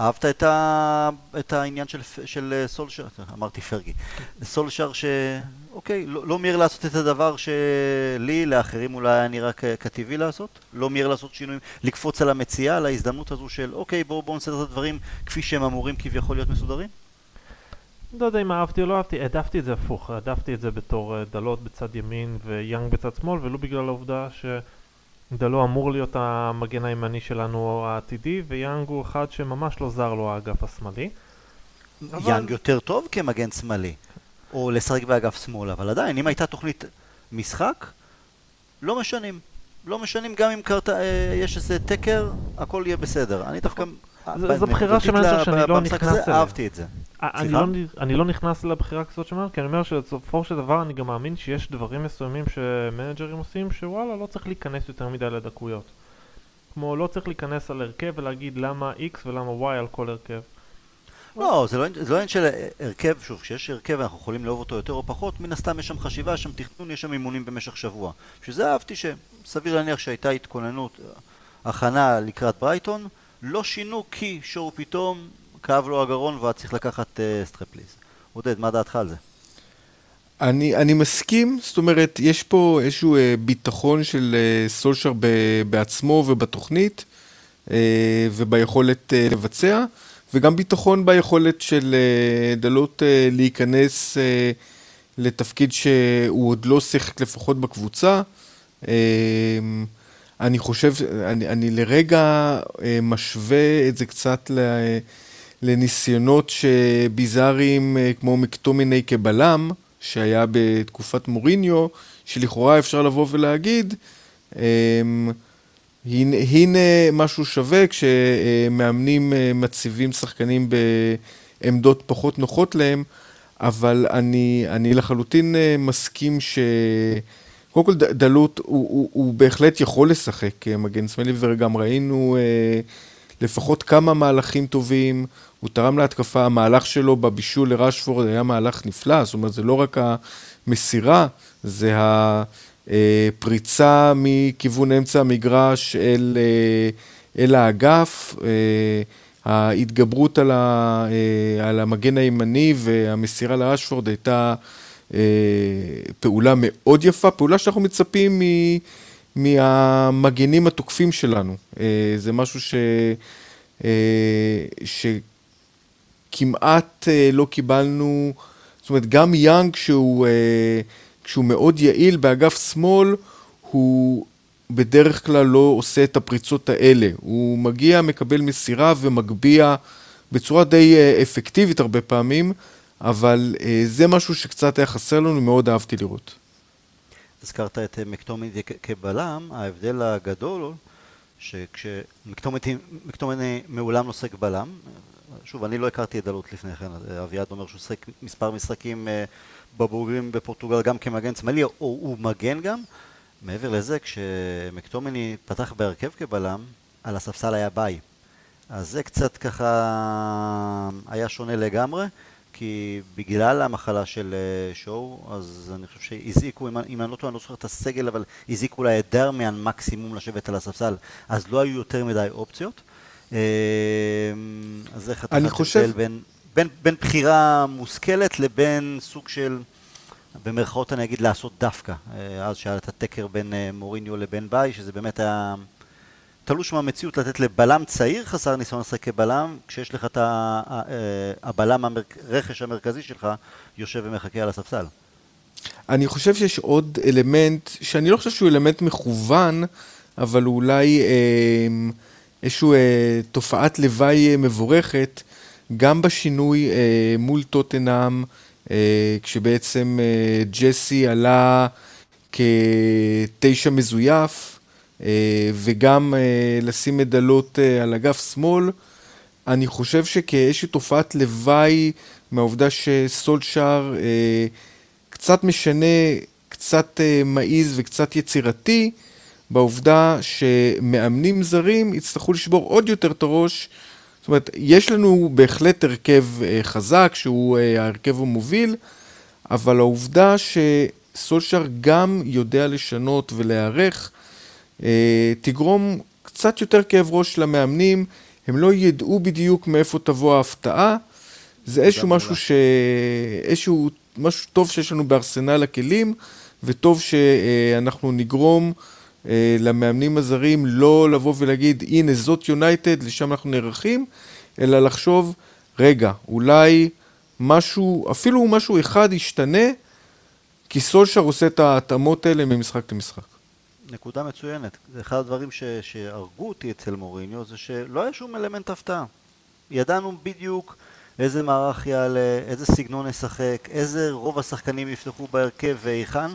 אהבת את, ה... את העניין של, של אה, סולשר, אמרתי פרגי, סולשר ש... אוקיי, לא, לא מיהר לעשות את הדבר שלי, לאחרים אולי היה נראה כטבעי לעשות, לא מיהר לעשות שינויים, לקפוץ על המציאה, על ההזדמנות הזו של אוקיי, בואו בוא נסדר את הדברים כפי שהם אמורים כביכול להיות מסודרים. לא יודע אם אהבתי או לא אהבתי, העדפתי את זה הפוך, העדפתי את זה בתור אה, דלות בצד ימין ויאנג בצד שמאל, ולו בגלל העובדה שדלו אמור להיות המגן הימני שלנו העתידי, ויאנג הוא אחד שממש לא זר לו האגף השמאלי. אבל- יאנג יותר טוב כמגן שמאלי, או לשחק באגף שמאל, אבל עדיין, אם הייתה תוכנית משחק, לא משנים. לא משנים גם אם קרתה, אה, יש איזה תקר, הכל יהיה בסדר. אני דווקא... זו- זו בחירה של manager שאני לא נכנס אליה. אהבתי את זה. אה, אני? לא, אני לא נכנס לבחירה כזאת שמעת, כי אני אומר שבסופו של דבר אני גם מאמין שיש דברים מסוימים שמנג'רים עושים שוואלה לא צריך להיכנס יותר מדי לדקויות. כמו לא צריך להיכנס על הרכב ולהגיד למה X ולמה Y על כל הרכב. לא, זה לא זה לא עניין של הרכב, שוב, כשיש הרכב ואנחנו יכולים לאהוב אותו יותר או פחות, מן הסתם יש שם חשיבה, יש שם תכנון, יש שם אימונים במשך שבוע. בשביל זה אהבתי שסביר להניח שהייתה התכוננות, אה, הכנה לקראת ברייטון, לא שינו כי שואו פתאום כאב לו הגרון והיה צריך לקחת אה, Strepsils. עודד, מה דעתך על זה? אני, אני מסכים, זאת אומרת, יש פה איזשהו אה, ביטחון של אה, סולשר ב, בעצמו ובתוכנית אה, וביכולת אה, לבצע, וגם ביטחון ביכולת של אה, דלות אה, להיכנס אה, לתפקיד שהוא עוד לא שיחק לפחות בקבוצה. אה, אני חושב, אני, אני לרגע אה, משווה את זה קצת ל, לניסיונות שביזאריים אה, כמו מקטומיני כבלם, שהיה בתקופת מוריניו, שלכאורה אפשר לבוא ולהגיד, אמ, הנה, הנה משהו שווה כשמאמנים אה, מציבים שחקנים בעמדות פחות נוחות להם, אבל אני, אני לחלוטין מסכים ש... קודם כל דלות הוא, הוא, הוא בהחלט יכול לשחק אה, מגן שמאלי וגם ראינו אה, לפחות כמה מהלכים טובים, הוא תרם להתקפה, המהלך שלו בבישול לרשפורד היה מהלך נפלא, זאת אומרת זה לא רק המסירה, זה הפריצה מכיוון אמצע המגרש אל, אה, אל האגף, אה, ההתגברות על, ה, על המגן הימני והמסירה לרשפורד הייתה פעולה מאוד יפה, פעולה שאנחנו מצפים מ... מהמגנים התוקפים שלנו. אה, זה משהו ש... אה, שכמעט אה, לא קיבלנו, זאת אומרת, גם יאנג, כשהוא, אה, כשהוא מאוד יעיל באגף שמאל, הוא בדרך כלל לא עושה את הפריצות האלה. הוא מגיע, מקבל מסירה ומגביה בצורה די אה, אפקטיבית הרבה פעמים, אבל אה, זה משהו שקצת היה חסר לנו, מאוד אהבתי לראות. הזכרת את אה, מקטומני כבלם, ההבדל הגדול שכשמקטומני מעולם לא בלם, שוב, אני לא הכרתי את דלות לפני כן, אה, אביעד אומר שהוא שיחק מספר משחקים אה, בבוגרים בפורטוגל גם כמגן שמאלי, או הוא מגן גם. מעבר לזה, כשמקטומני פתח בהרכב כבלם, על הספסל היה ביי. אז זה קצת ככה היה שונה לגמרי, כי בגלל המחלה של אה, שואו, אז אני חושב שהזעיקו, אם, אם אני לא טועה, אני לא זוכר את הסגל, אבל הזעיקו אולי את דרמיאן מקסימום לשבת על הספסל, אז לא היו יותר מדי אופציות. אה, אז חתיכת אני חושב- בין, בין, בין בחירה מושכלת לבין סוג של, במרכאות אני אגיד, לעשות דווקא. אה, אז שהיה את התקר בין מוריניו לבין ביי, שזה באמת היה... תלוש מהמציאות לתת לבלם צעיר חסר ניסיון לשחק כבלם, כשיש לך את אה, הבלם, הרכש המרכזי שלך, יושב ומחכה על הספסל. אני חושב שיש עוד אלמנט, שאני לא חושב שהוא אלמנט מכוון, אבל הוא אולי אה, איזושהי אה, תופעת לוואי אה, מבורכת, גם בשינוי אה, מול טוטנאם, אה, כשבעצם אה, ג'סי עלה כתשע מזויף, וגם אה, לשים מדלות אה, על אגף שמאל. אני חושב שכאיזושהי תופעת לוואי מהעובדה שסולשאר אה, קצת משנה, קצת אה, מעיז וקצת יצירתי, בעובדה שמאמנים זרים יצטרכו לשבור עוד יותר את הראש. זאת אומרת, יש לנו בהחלט הרכב אה, חזק, שהוא אה, ההרכב המוביל, אבל העובדה שסולשאר גם יודע לשנות ולהיערך, אה, תגרום קצת יותר כאב ראש למאמנים, הם לא ידעו בדיוק מאיפה תבוא ההפתעה. זה איזשהו משהו ש... איזשהו משהו טוב שיש לנו בארסנל הכלים, וטוב שאנחנו נגרום אה, למאמנים הזרים לא לבוא ולהגיד, הנה זאת יונייטד, לשם אנחנו נערכים, אלא לחשוב, רגע, אולי משהו, אפילו משהו אחד ישתנה, כי סולשר עושה את ההתאמות האלה ממשחק למשחק. נקודה מצוינת. זה אחד הדברים ש, שהרגו אותי אצל מוריניו, זה שלא היה שום אלמנט הפתעה. ידענו בדיוק איזה מערך יעלה, איזה סגנון נשחק, איזה רוב השחקנים יפתחו בהרכב והיכן,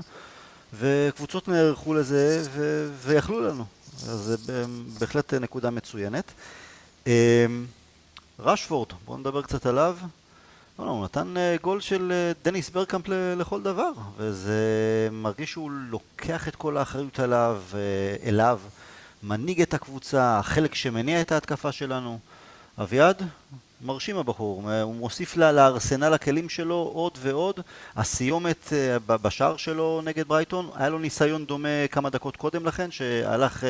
וקבוצות נערכו לזה ו... ויכלו לנו. אז זה בהחלט נקודה מצוינת. אמ, רשפורד, בואו נדבר קצת עליו. לא, לא, הוא נתן אה, גול של אה, דניס ברקאמפ לכל דבר, וזה מרגיש שהוא לוקח את כל האחריות עליו, אה, אליו, מנהיג את הקבוצה, החלק שמניע את ההתקפה שלנו. אביעד, מרשים הבחור, הוא מוסיף לארסנל הכלים שלו עוד ועוד. הסיומת בשער שלו נגד ברייטון, היה לו ניסיון דומה כמה דקות קודם לכן, שהלך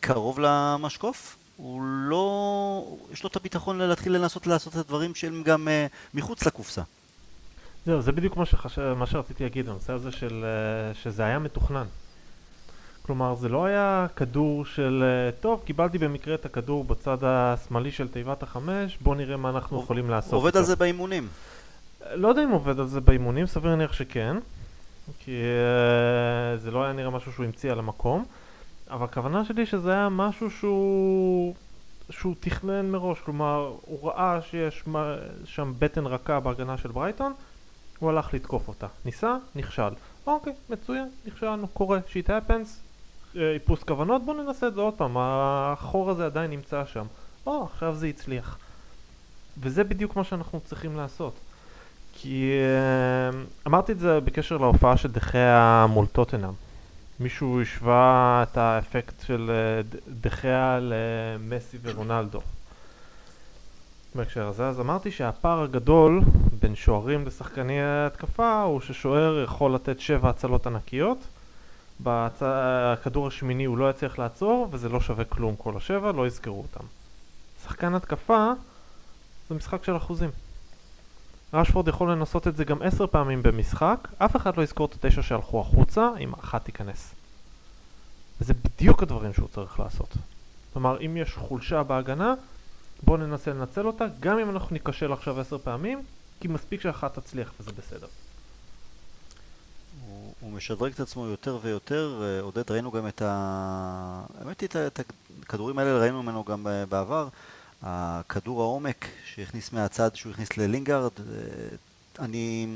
קרוב למשקוף. הוא לא... יש לו את הביטחון להתחיל לנסות לעשות את הדברים שהם גם uh, מחוץ לקופסה. זהו, זה בדיוק מה, שחש... מה שרציתי להגיד, הנושא הזה של... uh, שזה היה מתוכנן. כלומר, זה לא היה כדור של, uh, טוב, קיבלתי במקרה את הכדור בצד השמאלי של תיבת החמש, בוא נראה מה אנחנו יכולים לעשות. עובד על זה באימונים. לא יודע אם עובד על זה באימונים, סביר להניח שכן. כי uh, זה לא היה נראה משהו שהוא המציא על המקום. אבל הכוונה שלי שזה היה משהו שהוא... שהוא תכנן מראש, כלומר, הוא ראה שיש שם בטן רכה בהגנה של ברייטון, הוא הלך לתקוף אותה. ניסה, נכשל. אוקיי, מצוין, נכשלנו, קורה, שיט הפנס, אה, איפוס כוונות, בואו ננסה את זה עוד פעם, החור הזה עדיין נמצא שם. או, עכשיו זה הצליח. וזה בדיוק מה שאנחנו צריכים לעשות. כי אה, אמרתי את זה בקשר להופעה של דחיה מול טוטנאם. מישהו השווה את האפקט של אה, דחיה למסי ורונלדו. בהקשר הזה, אז אמרתי שהפער הגדול בין שוערים לשחקני התקפה הוא ששוער יכול לתת שבע הצלות ענקיות בכדור השמיני הוא לא יצליח לעצור וזה לא שווה כלום כל השבע, לא יזכרו אותם. שחקן התקפה זה משחק של אחוזים. רשפורד יכול לנסות את זה גם עשר פעמים במשחק, אף אחד לא יזכור את התשע שהלכו החוצה, אם אחת תיכנס. וזה בדיוק הדברים שהוא צריך לעשות. כלומר, אם יש חולשה בהגנה, בואו ננסה לנצל אותה, גם אם אנחנו ניכשל עכשיו עשר פעמים, כי מספיק שאחת תצליח וזה בסדר. הוא, הוא משדרג את עצמו יותר ויותר, אה, עודד ראינו גם את ה... האמת היא, את הכדורים האלה ראינו ממנו גם אה, בעבר. הכדור העומק שהכניס מהצד, שהוא הכניס ללינגארד, אה, אני...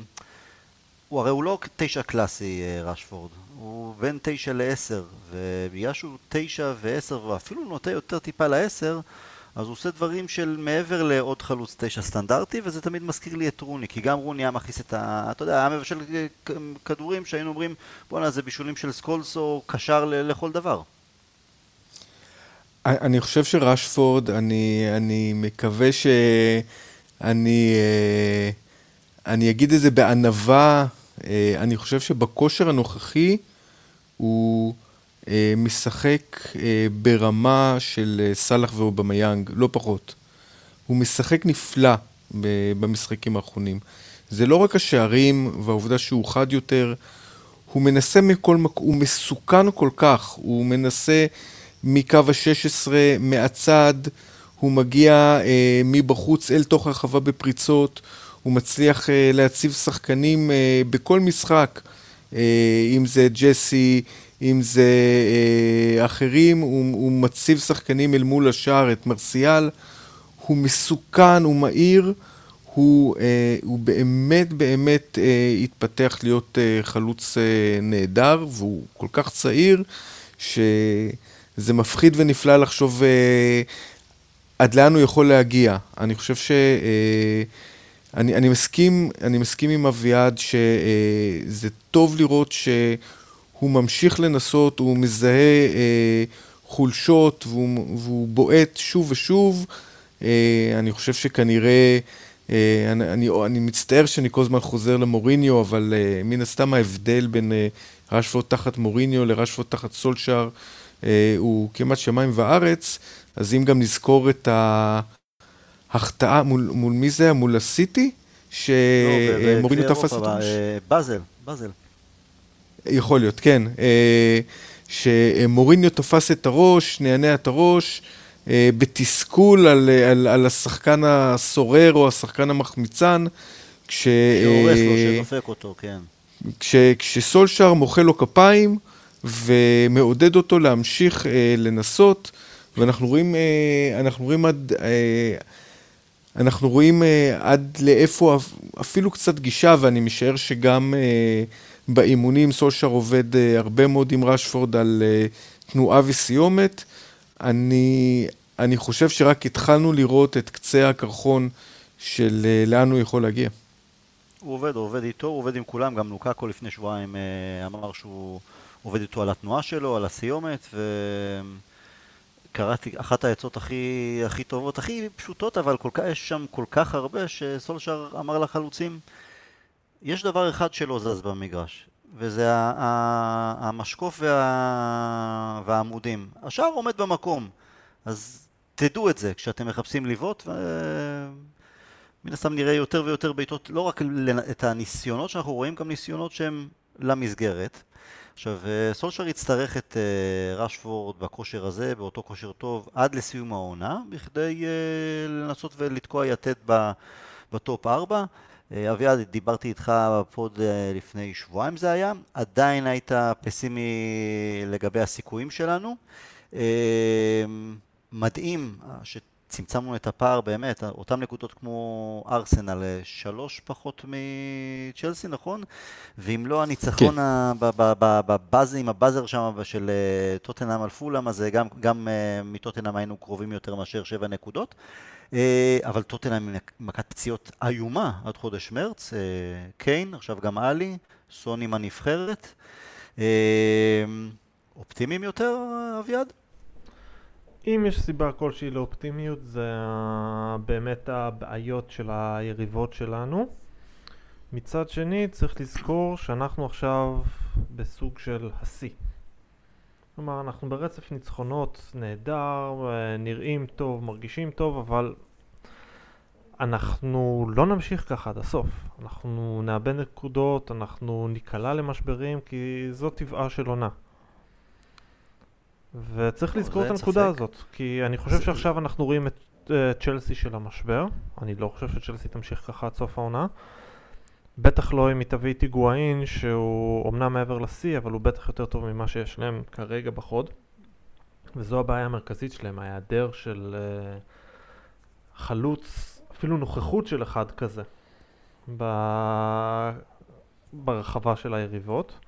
הוא הרי הוא לא תשע קלאסי רשפורד, הוא בין תשע לעשר, ובגלל שהוא תשע ועשר ואפילו נוטה יותר טיפה לעשר, אז הוא עושה דברים של מעבר לעוד חלוץ תשע סטנדרטי, וזה תמיד מזכיר לי את רוני, כי גם רוני היה מכניס את ה... אתה יודע, היה מבשל כדורים שהיינו אומרים, בואנה זה בישולים של סקולס או קשר לכל דבר. אני חושב שרשפורד, אני, אני מקווה שאני אה, אני אגיד את זה בענווה, אה, אני חושב שבכושר הנוכחי הוא אה, משחק ברמה של סאלח ואובמיאנג, לא פחות. הוא משחק נפלא במשחקים האחרונים. זה לא רק השערים והעובדה שהוא חד יותר, הוא מנסה מכל מקום, הוא מסוכן כל כך, הוא מנסה... מקו ה-16, מהצד, הוא מגיע אה, מבחוץ אל תוך הרחבה בפריצות, הוא מצליח אה, להציב שחקנים אה, בכל משחק, אה, אם זה ג'סי, אם זה אה, אחרים, הוא, הוא מציב שחקנים אל מול השער, את מרסיאל, הוא מסוכן, הוא מהיר, הוא, אה, הוא באמת באמת אה, התפתח להיות אה, חלוץ אה, נהדר, והוא כל כך צעיר, ש... זה מפחיד ונפלא לחשוב uh, עד לאן הוא יכול להגיע. אני חושב ש... אה, אני, אני, מסכים, אני מסכים עם אביעד שזה טוב לראות שהוא ממשיך לנסות, הוא מזהה אה, חולשות והוא, והוא בועט שוב ושוב. אה, אני חושב שכנראה, אה, אני, אני, אני מצטער שאני כל הזמן חוזר למוריניו, אבל אה, מן הסתם ההבדל בין אה, רשפורד תחת מוריניו לרשפורד תחת סולשאר אה, הוא כמעט שמיים וארץ, אז אם גם נזכור את ההחטאה, מול, מול מי זה היה? מול הסיטי? שמוריניו לא, תפס את הראש? אה, באזל, באזל. יכול להיות, כן. אה, שמוריניו תפס את הראש, נענע את הראש, אה, בתסכול על, על, על השחקן הסורר או השחקן המחמיצן, כש... שהורס לו, אה, שדופק אותו, כן. כש, כשסולשאר מוחא לו כפיים ומעודד אותו להמשיך אה, לנסות, ואנחנו רואים, אה, אנחנו רואים עד, אה, אנחנו רואים אה, עד לאיפה אפ- אפילו קצת גישה, ואני משער שגם אה, באימונים סולשאר עובד אה, הרבה מאוד עם רשפורד על אה, תנועה וסיומת. אני, אני חושב שרק התחלנו לראות את קצה הקרחון של אה, לאן הוא יכול להגיע. הוא עובד, הוא עובד איתו, הוא עובד עם כולם, גם לוקאקו לפני שבועיים אה, אמר שהוא עובד איתו על התנועה שלו, על הסיומת, וקראתי אחת העצות הכי, הכי טובות, הכי פשוטות, אבל כל כך, יש שם כל כך הרבה, שסולשר אמר לחלוצים, יש דבר אחד שלא זז במגרש, וזה המשקוף וה, והעמודים. השאר עומד במקום, אז תדעו את זה כשאתם מחפשים לבעוט, ו... מן הסתם נראה יותר ויותר בעיטות, לא רק את הניסיונות שאנחנו רואים, גם ניסיונות שהם למסגרת. עכשיו, אה, סולשר יצטרך את אה, רשפורד בכושר הזה, באותו כושר טוב, עד לסיום העונה, בכדי אה, לנסות ולתקוע יתד בטופ 4. אביעד, דיברתי איתך בפוד לפני שבועיים זה היה, עדיין היית פסימי לגבי הסיכויים שלנו. מדהים אה, שצמצמנו את הפער באמת, אותן נקודות כמו ארסנל, אה, שלוש פחות מצ'לסי, נכון? ואם לא הניצחון כן. בבאז, עם הבאזר שם של אה, טוטנאם על פולאם, אז אה, גם, גם מטוטנאם היינו קרובים יותר מאשר שבע נקודות. אבל טוטנאם עם מכת פציעות איומה עד חודש מרץ, קיין, עכשיו גם עלי, סון עם הנבחרת. אופטימיים יותר, אביעד? אם יש סיבה כלשהי לאופטימיות זה באמת הבעיות של היריבות שלנו. מצד שני צריך לזכור שאנחנו עכשיו בסוג של השיא. כלומר אנחנו ברצף ניצחונות נהדר, נראים טוב, מרגישים טוב, אבל אנחנו לא נמשיך ככה עד הסוף. אנחנו נאבד נקודות, אנחנו ניקלע למשברים כי זו טבעה של עונה. וצריך לא, לזכור את הנקודה ספק. הזאת, כי אני חושב זה- שעכשיו אנחנו רואים את אה, צ'לסי של המשבר, אני לא חושב שצ'לסי תמשיך ככה עד סוף העונה. בטח לא אם היא תביא את היגואין, שהוא אומנם מעבר לשיא, אבל הוא בטח יותר טוב ממה שיש להם כרגע בחוד. וזו הבעיה המרכזית שלהם, ההיעדר של אה, חלוץ, אפילו נוכחות של אחד כזה ב... ברחבה של היריבות.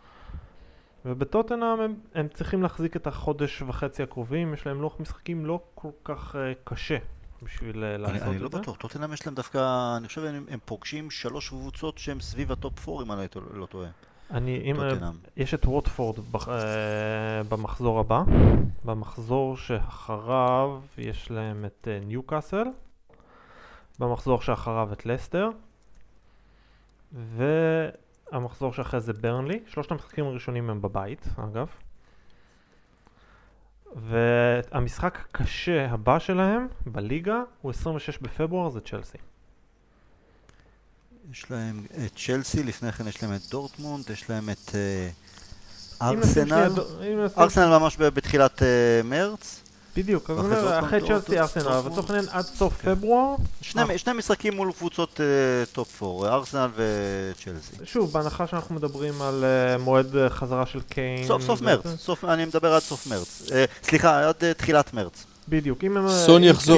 ובטוטנאם הם, הם צריכים להחזיק את החודש וחצי הקרובים, יש להם לוח משחקים לא כל כך אה, קשה בשביל אה, אני, לעשות אני את לא זה. בטוח, טוטנאם יש להם דווקא, אני חושב הם, הם פוגשים שלוש קבוצות שהן סביב הטופ 4 אם אני לא- לא טועה, אני, אם, אה. יש את ווטפורד בח, אה, במחזור הבא, במחזור שאחריו יש להם את אה, ניוקאסל, במחזור שאחריו את לסטר, והמחזור שאחרי זה ברנלי, שלושת המשחקים הראשונים הם בבית אגב, והמשחק הקשה הבא שלהם בליגה הוא 26 בפברואר, זה צ'לסי. יש להם את צ'לסי, לפני כן יש להם את דורטמונד, יש להם את אה, ארסנל, ארסנל ממש בתחילת אה, מרץ, בדיוק, אז אני אומר, אחרי צ'לסי ארסנל, אבל לצורך העניין עד סוף פברואר, שני, שני משחקים מול קבוצות אה, טופ 4, ארסנל וצ'לסי. שוב, בהנחה שאנחנו מדברים על אה, מועד אה, חזרה של קיין. סוף, מרץ, אני מדבר עד סוף מרץ. אה, סליחה, עד אה, תחילת מרץ. בדיוק, אם הם...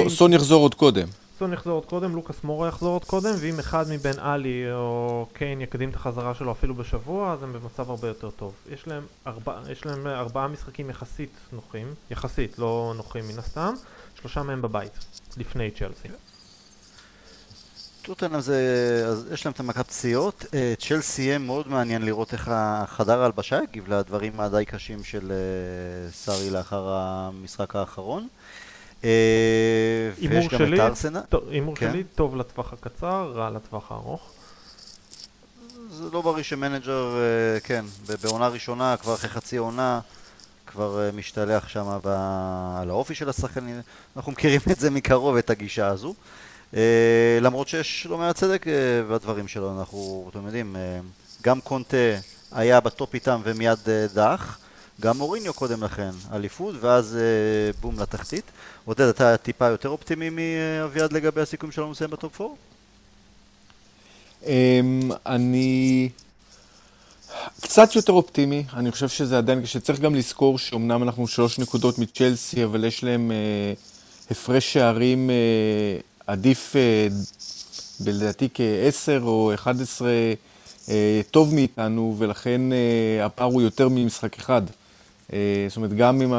סון יחזור עוד קודם. סון יחזור עוד קודם, לוקאס מורה יחזור עוד קודם, ואם אחד מבין עלי או קיין יקדים את החזרה שלו אפילו בשבוע, אז הם במצב הרבה יותר טוב. יש להם, ארבע, יש להם ארבעה משחקים יחסית נוחים, יחסית, לא נוחים מן הסתם, שלושה מהם בבית, לפני צ'לסי. טוטנאם זה, אז יש להם את המכת פציעות. אה, צ'לסי יהיה מאוד מעניין לראות איך החדר ההלבשה יגיב לדברים הדי קשים של אה, סארי לאחר המשחק האחרון. אה, ויש גם את ארסנל. הימור כן. שלי טוב לטווח הקצר, רע לטווח הארוך. זה לא בריא שמנג'ר, כן, בעונה ראשונה, כבר אחרי חצי עונה, כבר משתלט שם על האופי של השחקנים. אנחנו מכירים את זה מקרוב, את הגישה הזו. אה, למרות שיש לא מעט צדק אה, בדברים שלו, אנחנו, אתם יודעים, אה, גם קונטה היה בטופ איתם ומיד דח, גם מוריניו קודם לכן, אליפות, ואז בום לתחתית. עודד, אתה טיפה יותר אופטימי מאביעד לגבי הסיכויים שלנו לסיים בטופ 4? אמ, אני קצת יותר אופטימי, אני חושב שזה עדיין, שצריך גם לזכור שאומנם אנחנו שלוש נקודות מצ'לסי, אבל יש להם אה, הפרש שערים אה, עדיף אה, לדעתי כ-10 או 11 אה, טוב מאיתנו, ולכן אה, הפער הוא יותר ממשחק אחד. זאת אומרת, גם אם,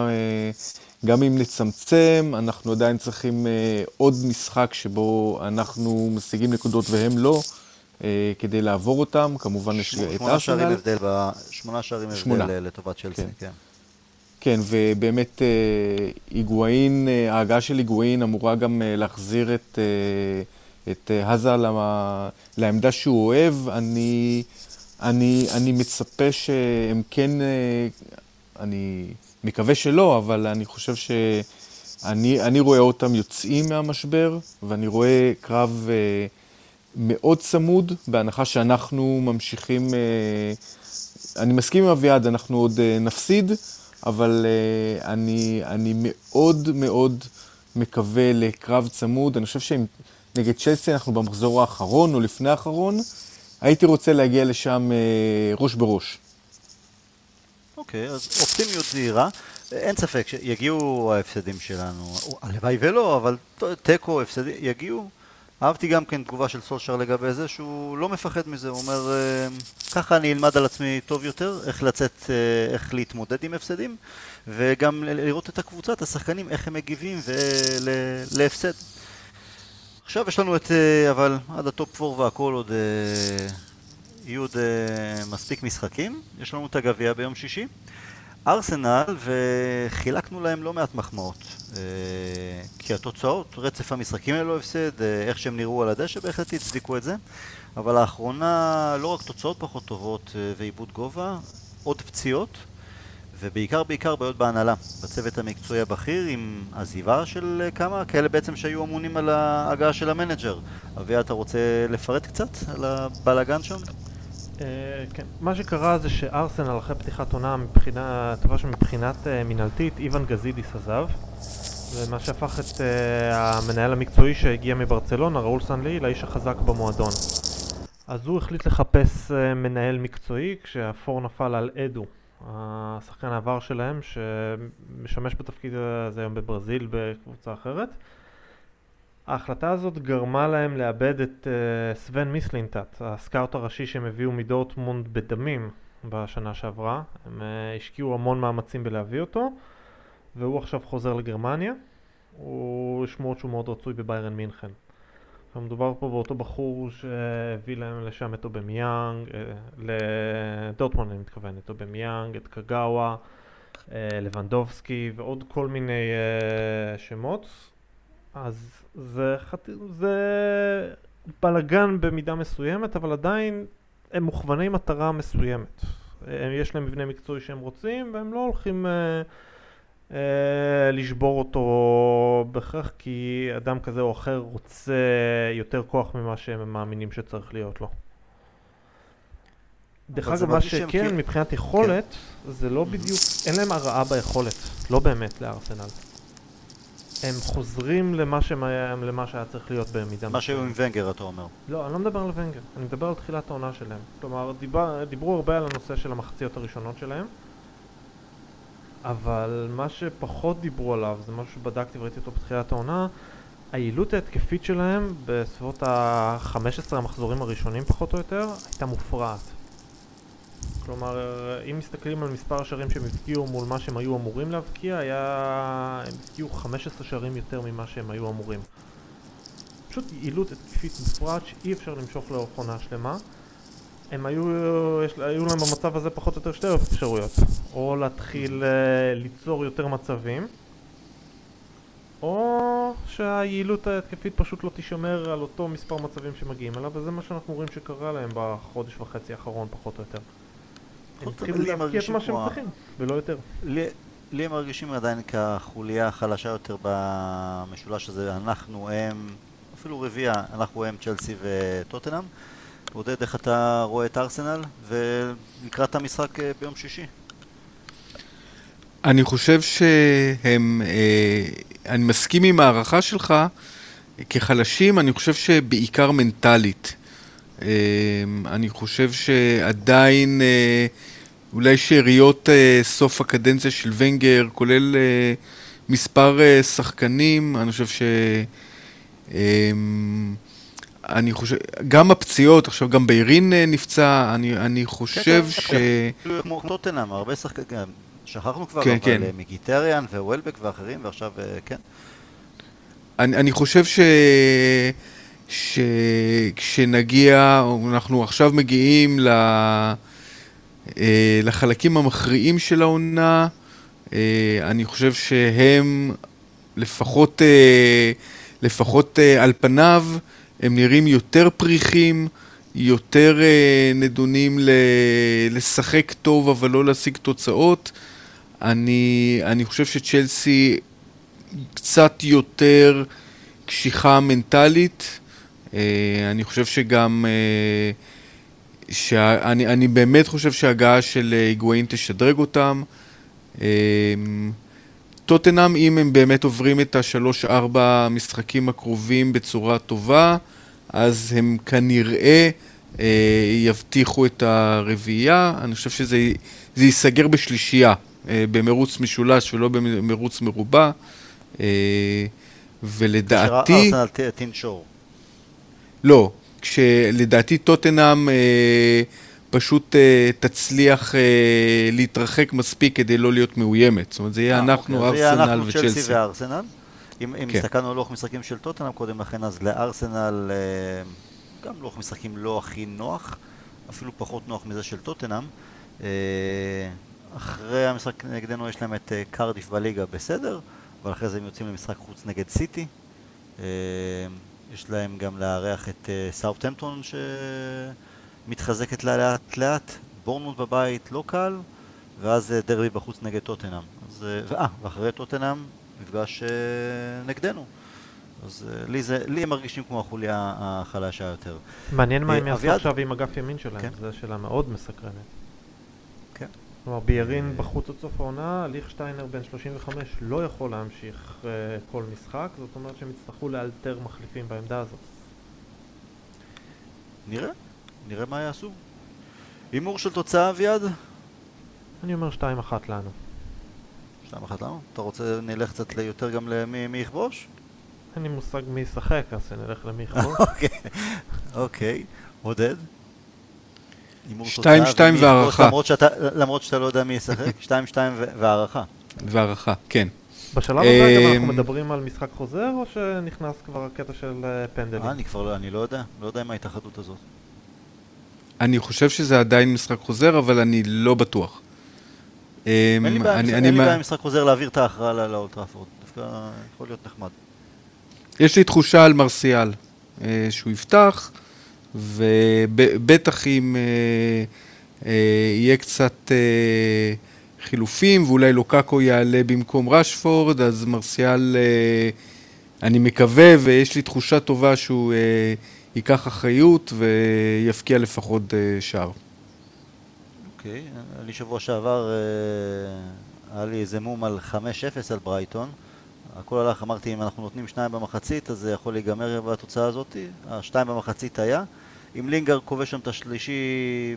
גם אם נצמצם, אנחנו עדיין צריכים עוד משחק שבו אנחנו משיגים נקודות והם לא, כדי לעבור אותם. כמובן יש את ארסנל. שמונה שערים הבדל לטובת צ'לסי, כן. כן. כן, ובאמת אה, היגואין, אה, ההגעה של היגואין אמורה גם אה, להחזיר את, את האזה לעמדה שהוא אוהב. אני, אני, אני מצפה שהם כן, אני מקווה שלא, אבל אני חושב שאני רואה אותם יוצאים מהמשבר, ואני רואה קרב מאוד צמוד, בהנחה שאנחנו ממשיכים, אני מסכים עם אביעד, אנחנו עוד נפסיד. אבל uh, אני, אני מאוד מאוד מקווה לקרב צמוד. אני חושב שאם נגד צ'לסי אנחנו במחזור האחרון או לפני האחרון, הייתי רוצה להגיע לשם uh, ראש בראש. אוקיי, אז אופטימיות זהירה. אין ספק שיגיעו ההפסדים שלנו, הלוואי ולא, אבל תיקו, הפסדים, יגיעו. אהבתי גם כן תגובה של סולשר לגבי זה, שהוא לא מפחד מזה, הוא אומר, אה, ככה אני אלמד על עצמי טוב יותר, איך לצאת, אה, איך להתמודד עם הפסדים, וגם לראות את הקבוצה, את השחקנים, איך הם מגיבים להפסד. עכשיו יש לנו את, אה, אבל עד הטופ 4 והכל עוד, יהיו עוד מספיק משחקים, יש לנו את הגביע ביום שישי. ארסנל, וחילקנו להם לא מעט מחמאות. אה, כי התוצאות, רצף המשחקים האלו הפסד, אה, איך שהם נראו על הדשא, בהחלט הצדיקו את זה. אבל לאחרונה לא רק תוצאות פחות טובות אה, ועיבוד גובה, עוד פציעות, ובעיקר בעיקר בעיות בהנהלה, בצוות המקצועי הבכיר, עם עזיבה של כמה, כאלה בעצם שהיו אמונים על ההגעה של המנג'ר. אביה, אתה רוצה לפרט קצת על הבלאגן שם? Uh, כן, מה שקרה זה שארסנל אחרי פתיחת עונה מבחינה, טובה שמבחינת uh, מינהלתית, איוון גזידיס עזב ומה שהפך את uh, המנהל המקצועי שהגיע מברצלונה, ראול סנלי, לאיש החזק במועדון. אז הוא החליט לחפש uh, מנהל מקצועי כשהפור נפל על אדו, השחקן העבר שלהם שמשמש בתפקיד הזה היום בברזיל בקבוצה אחרת. ההחלטה הזאת גרמה להם לאבד את uh, סוון מיסלינטט, הסקאוט הראשי שהם הביאו מדורטמונד בדמים בשנה שעברה. הם אה, השקיעו המון מאמצים בלהביא אותו, והוא עכשיו חוזר לגרמניה. הוא שמועות שהוא מאוד רצוי בביירן מינכן. מדובר פה באותו בחור שהביא להם לשם את אובמיאנג, אה, לדורטמונד אני מתכוון, את אובמיאנג, את קגאווה, לבנדובסקי ועוד כל מיני שמות. אז זה, חת... זה בלאגן במידה מסוימת, אבל עדיין הם מוכווני מטרה מסוימת. יש להם מבנה מקצועי שהם רוצים, והם לא הולכים אה, אה, לשבור אותו בהכרח כי אדם כזה או אחר רוצה יותר כוח ממה שהם מאמינים שצריך להיות לו. דרך אגב, מה שכן, כי... מבחינת יכולת, כן. זה לא בדיוק, אין להם הרעה ביכולת, לא באמת לארסנל. הם חוזרים למה, שמה, למה שהיה צריך להיות במידה מה שהיו עם ונגר אתה אומר. לא, אני לא מדבר על ונגר, אני מדבר על תחילת העונה שלהם. כלומר, דיבר, דיברו הרבה על הנושא של המחציות הראשונות שלהם אבל מה שפחות דיברו עליו, זה משהו שבדקתי וראיתי אותו בתחילת העונה היעילות ההתקפית שלהם בסביבות ה-15 המחזורים הראשונים פחות או יותר הייתה מופרעת. כלומר, אם מסתכלים על מספר השערים שהם הבקיעו מול מה שהם היו אמורים להבקיע, היה... הם הבקיעו 15 שערים יותר ממה שהם היו אמורים. פשוט יעילות התקפית מופרעת שאי אפשר למשוך לאורך עונה שלמה. הם היו, יש, היו להם במצב הזה פחות או יותר שתי אפשרויות או להתחיל uh, ליצור יותר מצבים או שהיעילות ההתקפית פשוט לא תישמר על אותו מספר מצבים שמגיעים אליו וזה מה שאנחנו רואים שקרה להם בחודש וחצי האחרון פחות או יותר הם צריכים להבקיע את מה שהם צריכים ולא יותר לי, הם מרגישים עדיין כחוליה החלשה יותר במשולש הזה אנחנו הם אפילו רביעייה אנחנו הם צ'לסי וטוטנאם עודד, איך אתה רואה את ארסנל ולקראת המשחק אה, ביום שישי? אני חושב שהם, אה, אני מסכים עם הערכה שלך, כחלשים אני חושב שבעיקר מנטלית. אה, אני חושב שעדיין אולי שאריות סוף הקדנציה של ונגר, כולל מספר שחקנים, אני חושב ש... אני חושב, גם הפציעות, עכשיו גם ביירין אה, נפצע, אני, אני חושב כן, ש... כן, כמו טוטנאם, הרבה שחקנים, שכחנו כבר, כן, אבל כן. מגיטריאן ווולבק ואחרים, ועכשיו, אה, כן. אני, אני חושב ש... שכשנגיע, אנחנו עכשיו מגיעים ל... אה, לחלקים המכריעים של העונה, אני חושב שהם לפחות, לפחות על פניו, הם נראים יותר פריחים, יותר נדונים לשחק טוב אבל לא להשיג תוצאות. אני, אני חושב שצ'לסי קצת יותר קשיחה מנטלית. Uh, אני חושב שגם... Uh, שאני אני באמת חושב שההגעה של היגואין תשדרג אותם. Uh, טוטנאם, אם הם באמת עוברים את השלוש-ארבע משחקים הקרובים בצורה טובה, אז הם כנראה אה, יבטיחו את הרביעייה. אני חושב שזה ייסגר בשלישייה, אה, במרוץ משולש ולא במרוץ מרובע. אה, ולדעתי... ארסנל תנשור. לא, כשלדעתי טוטנאם... אה, פשוט uh, תצליח uh, להתרחק מספיק כדי לא להיות מאוימת. זאת אומרת, זה יהיה 아, אנחנו, אוקיי. ארסנל וצ'לסי. זה יהיה אנחנו, צ'לסי וארסנל. אם, אם כן. הסתכלנו על לוח משחקים של טוטנאם קודם לכן, אז לארסנל uh, גם לוח משחקים לא הכי נוח, אפילו פחות נוח מזה של טוטנאם. Uh, אחרי המשחק נגדנו יש להם את uh, קרדיף בליגה בסדר, אבל אחרי זה הם יוצאים למשחק חוץ נגד סיטי. Uh, יש להם גם לארח את סאוטהמפטון ש... מתחזקת לה לאט לאט, בורנמוט בבית לא קל, ואז אה, דרבי בחוץ נגד טוטנאם. אז, אה, ואחרי טוטנאם מפגש אה, נגדנו. אז לי, זה, לי הם מרגישים כמו החוליה החלשה יותר. מעניין מה הם יעשו עכשיו עם אגף ימין שלהם, כן. זו שאלה מאוד מסקרנת. כן. כלומר, ביירין בחוץ עד סוף העונה, ליכשטיינר בן 35 לא יכול להמשיך uh, כל משחק, זאת אומרת שהם יצטרכו לאלתר מחליפים בעמדה הזאת. נראה. נראה מה יעשו. הימור של תוצאה, אביעד? אני אומר 2-1 לנו. 2-1 לנו? אתה רוצה נלך קצת יותר גם למי יכבוש? אין לי מושג מי ישחק, אז נלך למי יכבוש. [LAUGHS] אוקיי, אוקיי. עודד? 2-2 והערכה. למרות שאתה לא יודע מי ישחק, [LAUGHS] 2-2 והערכה. והערכה, כן. בשלב הזה גם אנחנו מדברים על משחק חוזר, או שנכנס כבר הקטע של אה, פנדלים? אה, אני כבר לא, אני לא יודע, לא יודע עם ההתאחדות הזאת. אני חושב שזה עדיין משחק חוזר, אבל אני לא בטוח. אין לי בעיה עם משחק חוזר להעביר את ההכרעה לאולטראפורד, דווקא יכול להיות נחמד. יש לי תחושה על מרסיאל, אה, שהוא יפתח, ובטח אם אה, אה, יהיה קצת חילופים, ואולי לוקאקו יעלה במקום רשפורד, אז מרסיאל, אני מקווה, ויש לי תחושה טובה שהוא... ייקח אחריות ויפקיע לפחות אה, שער. אוקיי, okay. לי שבוע שעבר אה, היה לי איזה מום על 5-0 על ברייטון. הכל הלך, אמרתי, אם אנחנו נותנים שניים במחצית, אז זה יכול להיגמר בתוצאה הזאת. השתיים במחצית היה. אם לינגר כובש שם את השלישי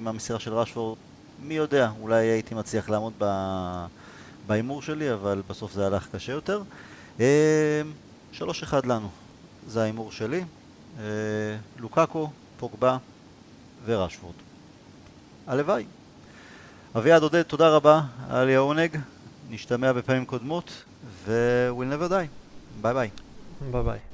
מהמסירה של רשפורד, מי יודע, אולי הייתי מצליח לעמוד בהימור שלי, אבל בסוף זה הלך קשה יותר. 3-1 אה, לנו. זה ההימור שלי. אה, לוקאקו, פוגבה ורשפורד. הלוואי. אביעד עודד, תודה רבה, היה לי העונג. נשתמע בפעמים קודמות, ו- we'll never die. ביי ביי. ביי ביי.